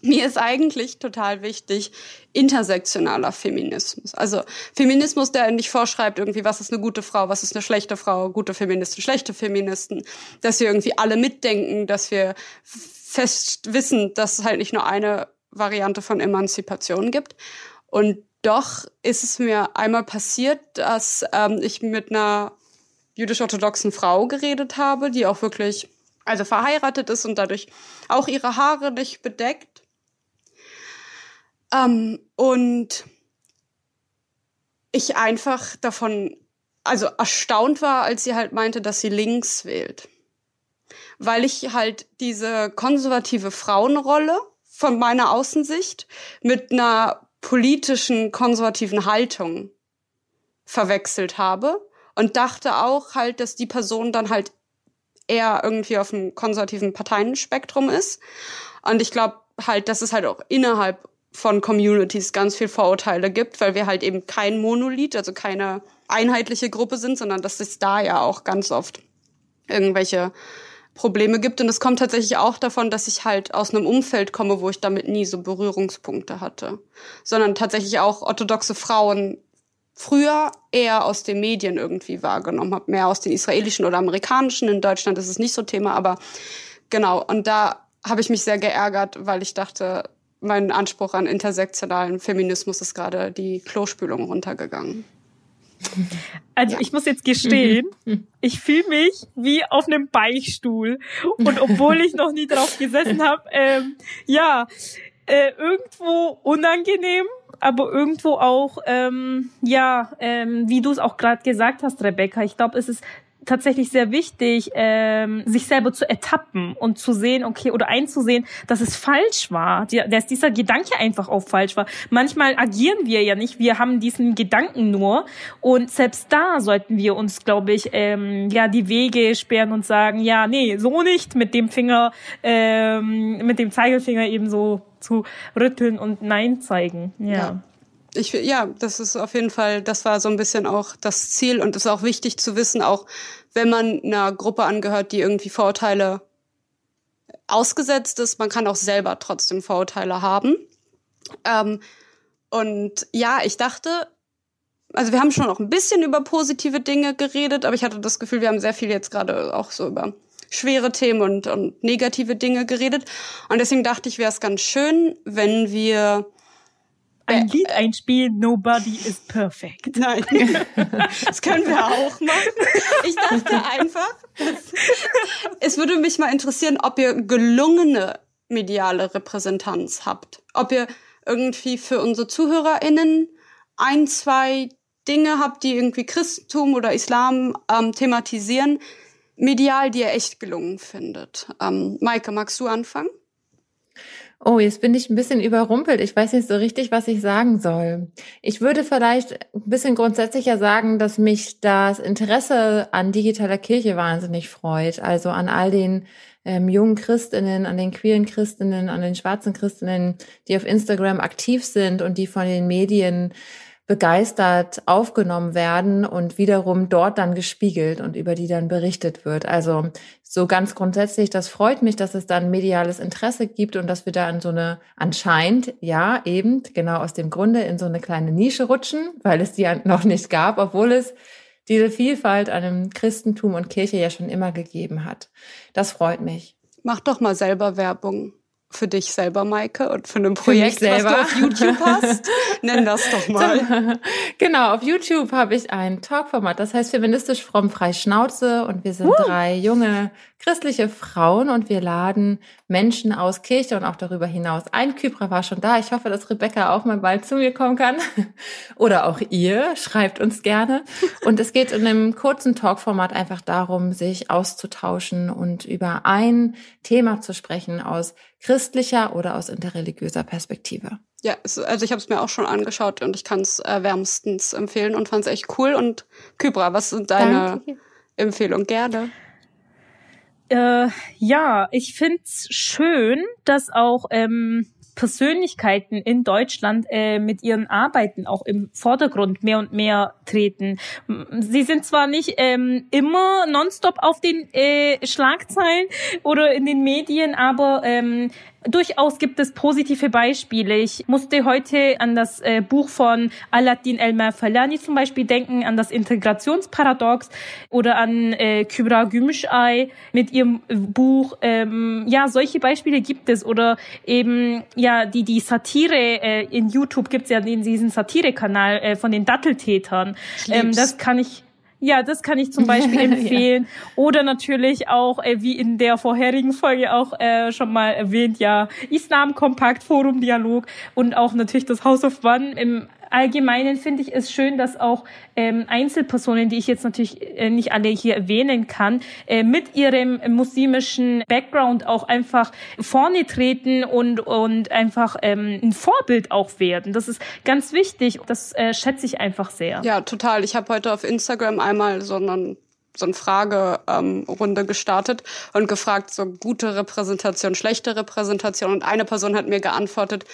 mir ist eigentlich total wichtig intersektionaler Feminismus. Also Feminismus, der nicht vorschreibt, irgendwie, was ist eine gute Frau, was ist eine schlechte Frau, gute Feministen, schlechte Feministen, dass wir irgendwie alle mitdenken, dass wir fest wissen, dass es halt nicht nur eine Variante von Emanzipation gibt. Und doch ist es mir einmal passiert, dass ähm, ich mit einer jüdisch-orthodoxen Frau geredet habe, die auch wirklich, also verheiratet ist und dadurch auch ihre Haare nicht bedeckt. Ähm, und ich einfach davon, also erstaunt war, als sie halt meinte, dass sie links wählt. Weil ich halt diese konservative Frauenrolle von meiner Außensicht mit einer politischen konservativen Haltung verwechselt habe und dachte auch halt, dass die Person dann halt eher irgendwie auf dem konservativen Parteienspektrum ist. Und ich glaube halt, dass es halt auch innerhalb von Communities ganz viel Vorurteile gibt, weil wir halt eben kein Monolith, also keine einheitliche Gruppe sind, sondern dass es da ja auch ganz oft irgendwelche Probleme gibt. Und es kommt tatsächlich auch davon, dass ich halt aus einem Umfeld komme, wo ich damit nie so Berührungspunkte hatte. Sondern tatsächlich auch orthodoxe Frauen früher eher aus den Medien irgendwie wahrgenommen habe. Mehr aus den israelischen oder amerikanischen. In Deutschland ist es nicht so Thema, aber genau. Und da habe ich mich sehr geärgert, weil ich dachte, mein Anspruch an intersektionalen Feminismus ist gerade die Klospülung runtergegangen. Also ja. ich muss jetzt gestehen, ich fühle mich wie auf einem Beichtstuhl. Und obwohl ich noch nie drauf gesessen habe, ähm, ja, äh, irgendwo unangenehm, aber irgendwo auch, ähm, ja, ähm, wie du es auch gerade gesagt hast, Rebecca, ich glaube, es ist tatsächlich sehr wichtig, ähm, sich selber zu ertappen und zu sehen, okay, oder einzusehen, dass es falsch war, dass dieser Gedanke einfach auch falsch war. Manchmal agieren wir ja nicht, wir haben diesen Gedanken nur und selbst da sollten wir uns, glaube ich, ähm, ja die Wege sperren und sagen, ja, nee, so nicht mit dem Finger, ähm, mit dem Zeigefinger eben so zu rütteln und Nein zeigen. ja. ja ich, ja, das ist auf jeden Fall, das war so ein bisschen auch das Ziel und ist auch wichtig zu wissen, auch wenn man einer Gruppe angehört, die irgendwie Vorurteile ausgesetzt ist, man kann auch selber trotzdem Vorurteile haben. Ähm, und ja, ich dachte, also wir haben schon auch ein bisschen über positive Dinge geredet, aber ich hatte das Gefühl, wir haben sehr viel jetzt gerade auch so über schwere Themen und, und negative Dinge geredet. Und deswegen dachte ich, wäre es ganz schön, wenn wir ein äh, Lied einspielen, Nobody is perfect. Nein, das können wir auch machen. Ich dachte einfach, es würde mich mal interessieren, ob ihr gelungene mediale Repräsentanz habt. Ob ihr irgendwie für unsere ZuhörerInnen ein, zwei Dinge habt, die irgendwie Christentum oder Islam ähm, thematisieren, medial, die ihr echt gelungen findet. Ähm, Maike, magst du anfangen? Oh, jetzt bin ich ein bisschen überrumpelt. Ich weiß nicht so richtig, was ich sagen soll. Ich würde vielleicht ein bisschen grundsätzlicher sagen, dass mich das Interesse an digitaler Kirche wahnsinnig freut. Also an all den ähm, jungen Christinnen, an den queeren Christinnen, an den schwarzen Christinnen, die auf Instagram aktiv sind und die von den Medien begeistert aufgenommen werden und wiederum dort dann gespiegelt und über die dann berichtet wird. Also so ganz grundsätzlich, das freut mich, dass es dann mediales Interesse gibt und dass wir da in so eine anscheinend, ja, eben genau aus dem Grunde in so eine kleine Nische rutschen, weil es die noch nicht gab, obwohl es diese Vielfalt an dem Christentum und Kirche ja schon immer gegeben hat. Das freut mich. Mach doch mal selber Werbung für dich selber, Maike, und für ein Projekt, was du auf YouTube hast. Nenn das doch mal. genau, auf YouTube habe ich ein Talkformat, das heißt feministisch fromm frei Schnauze und wir sind uh. drei junge christliche Frauen und wir laden Menschen aus Kirche und auch darüber hinaus ein. Kybra war schon da. Ich hoffe, dass Rebecca auch mal bald zu mir kommen kann. Oder auch ihr. Schreibt uns gerne. Und es geht in einem kurzen Talkformat einfach darum, sich auszutauschen und über ein Thema zu sprechen aus christlicher oder aus interreligiöser Perspektive. Ja, also ich habe es mir auch schon angeschaut und ich kann es äh, wärmstens empfehlen und fand es echt cool. Und Kybra, was sind deine Empfehlungen? Gerne. Äh, ja, ich find's schön, dass auch ähm, Persönlichkeiten in Deutschland äh, mit ihren Arbeiten auch im Vordergrund mehr und mehr treten. Sie sind zwar nicht ähm, immer nonstop auf den äh, Schlagzeilen oder in den Medien, aber ähm, Durchaus gibt es positive Beispiele. Ich musste heute an das äh, Buch von Aladdin Elmer Falani zum Beispiel denken, an das Integrationsparadox oder an äh, Kübra Gümüşay mit ihrem Buch. Ähm, ja, solche Beispiele gibt es. Oder eben, ja, die, die Satire äh, in YouTube gibt es ja diesen Satire-Kanal äh, von den Datteltätern. Ähm, das kann ich ja, das kann ich zum Beispiel empfehlen. ja. Oder natürlich auch, äh, wie in der vorherigen Folge auch äh, schon mal erwähnt, ja, Islam Kompakt, Forum Dialog und auch natürlich das House of One im Allgemeinen finde ich es schön, dass auch ähm, Einzelpersonen, die ich jetzt natürlich äh, nicht alle hier erwähnen kann, äh, mit ihrem muslimischen Background auch einfach vorne treten und, und einfach ähm, ein Vorbild auch werden. Das ist ganz wichtig. Das äh, schätze ich einfach sehr. Ja, total. Ich habe heute auf Instagram einmal so einen so eine Fragerunde ähm, gestartet und gefragt, so gute Repräsentation, schlechte Repräsentation. Und eine Person hat mir geantwortet,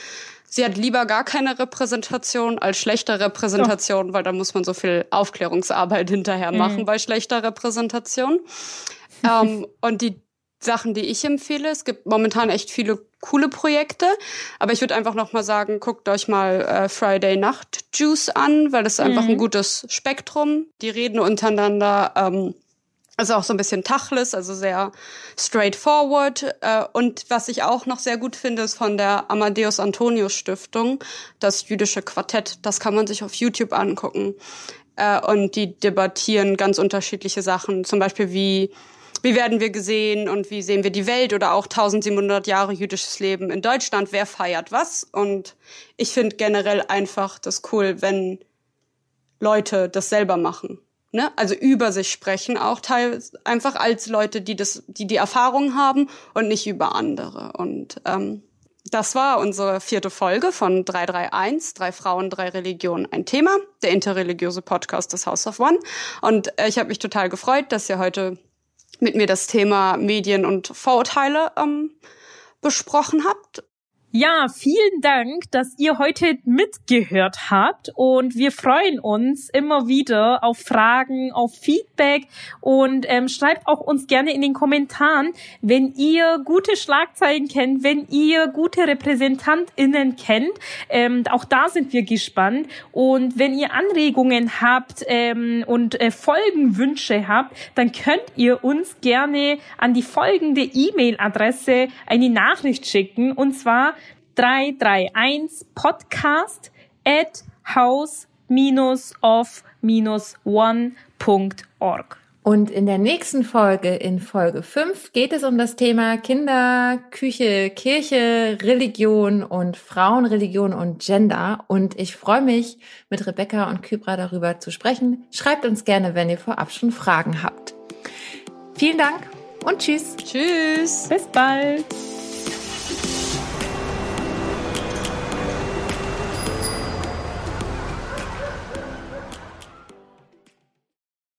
sie hat lieber gar keine Repräsentation als schlechte Repräsentation, oh. weil da muss man so viel Aufklärungsarbeit hinterher mhm. machen bei schlechter Repräsentation. ähm, und die Sachen, die ich empfehle, es gibt momentan echt viele coole Projekte, aber ich würde einfach noch mal sagen, guckt euch mal äh, Friday Nacht Juice an, weil das ist einfach ein mhm. gutes Spektrum. Die reden untereinander. Ähm, also auch so ein bisschen Tachlis, also sehr straightforward. Äh, und was ich auch noch sehr gut finde, ist von der Amadeus Antonius Stiftung, das jüdische Quartett. Das kann man sich auf YouTube angucken. Äh, und die debattieren ganz unterschiedliche Sachen, zum Beispiel wie wie werden wir gesehen und wie sehen wir die Welt oder auch 1700 Jahre jüdisches Leben in Deutschland, wer feiert was. Und ich finde generell einfach das cool, wenn Leute das selber machen ne, also über sich sprechen, auch teils einfach als Leute, die das, die die Erfahrung haben und nicht über andere. Und ähm, das war unsere vierte Folge von 331, drei Frauen, drei Religionen, ein Thema, der interreligiöse Podcast des House of One. Und äh, ich habe mich total gefreut, dass ihr heute mit mir das Thema Medien und Vorurteile ähm, besprochen habt. Ja, vielen Dank, dass ihr heute mitgehört habt und wir freuen uns immer wieder auf Fragen, auf Feedback und ähm, schreibt auch uns gerne in den Kommentaren, wenn ihr gute Schlagzeilen kennt, wenn ihr gute RepräsentantInnen kennt. Ähm, auch da sind wir gespannt und wenn ihr Anregungen habt ähm, und äh, Folgenwünsche habt, dann könnt ihr uns gerne an die folgende E-Mail-Adresse eine Nachricht schicken und zwar 331 podcast at house-of-one.org. Und in der nächsten Folge, in Folge 5, geht es um das Thema Kinder, Küche, Kirche, Religion und Frauenreligion und Gender. Und ich freue mich, mit Rebecca und Kybra darüber zu sprechen. Schreibt uns gerne, wenn ihr vorab schon Fragen habt. Vielen Dank und tschüss. Tschüss. Bis bald.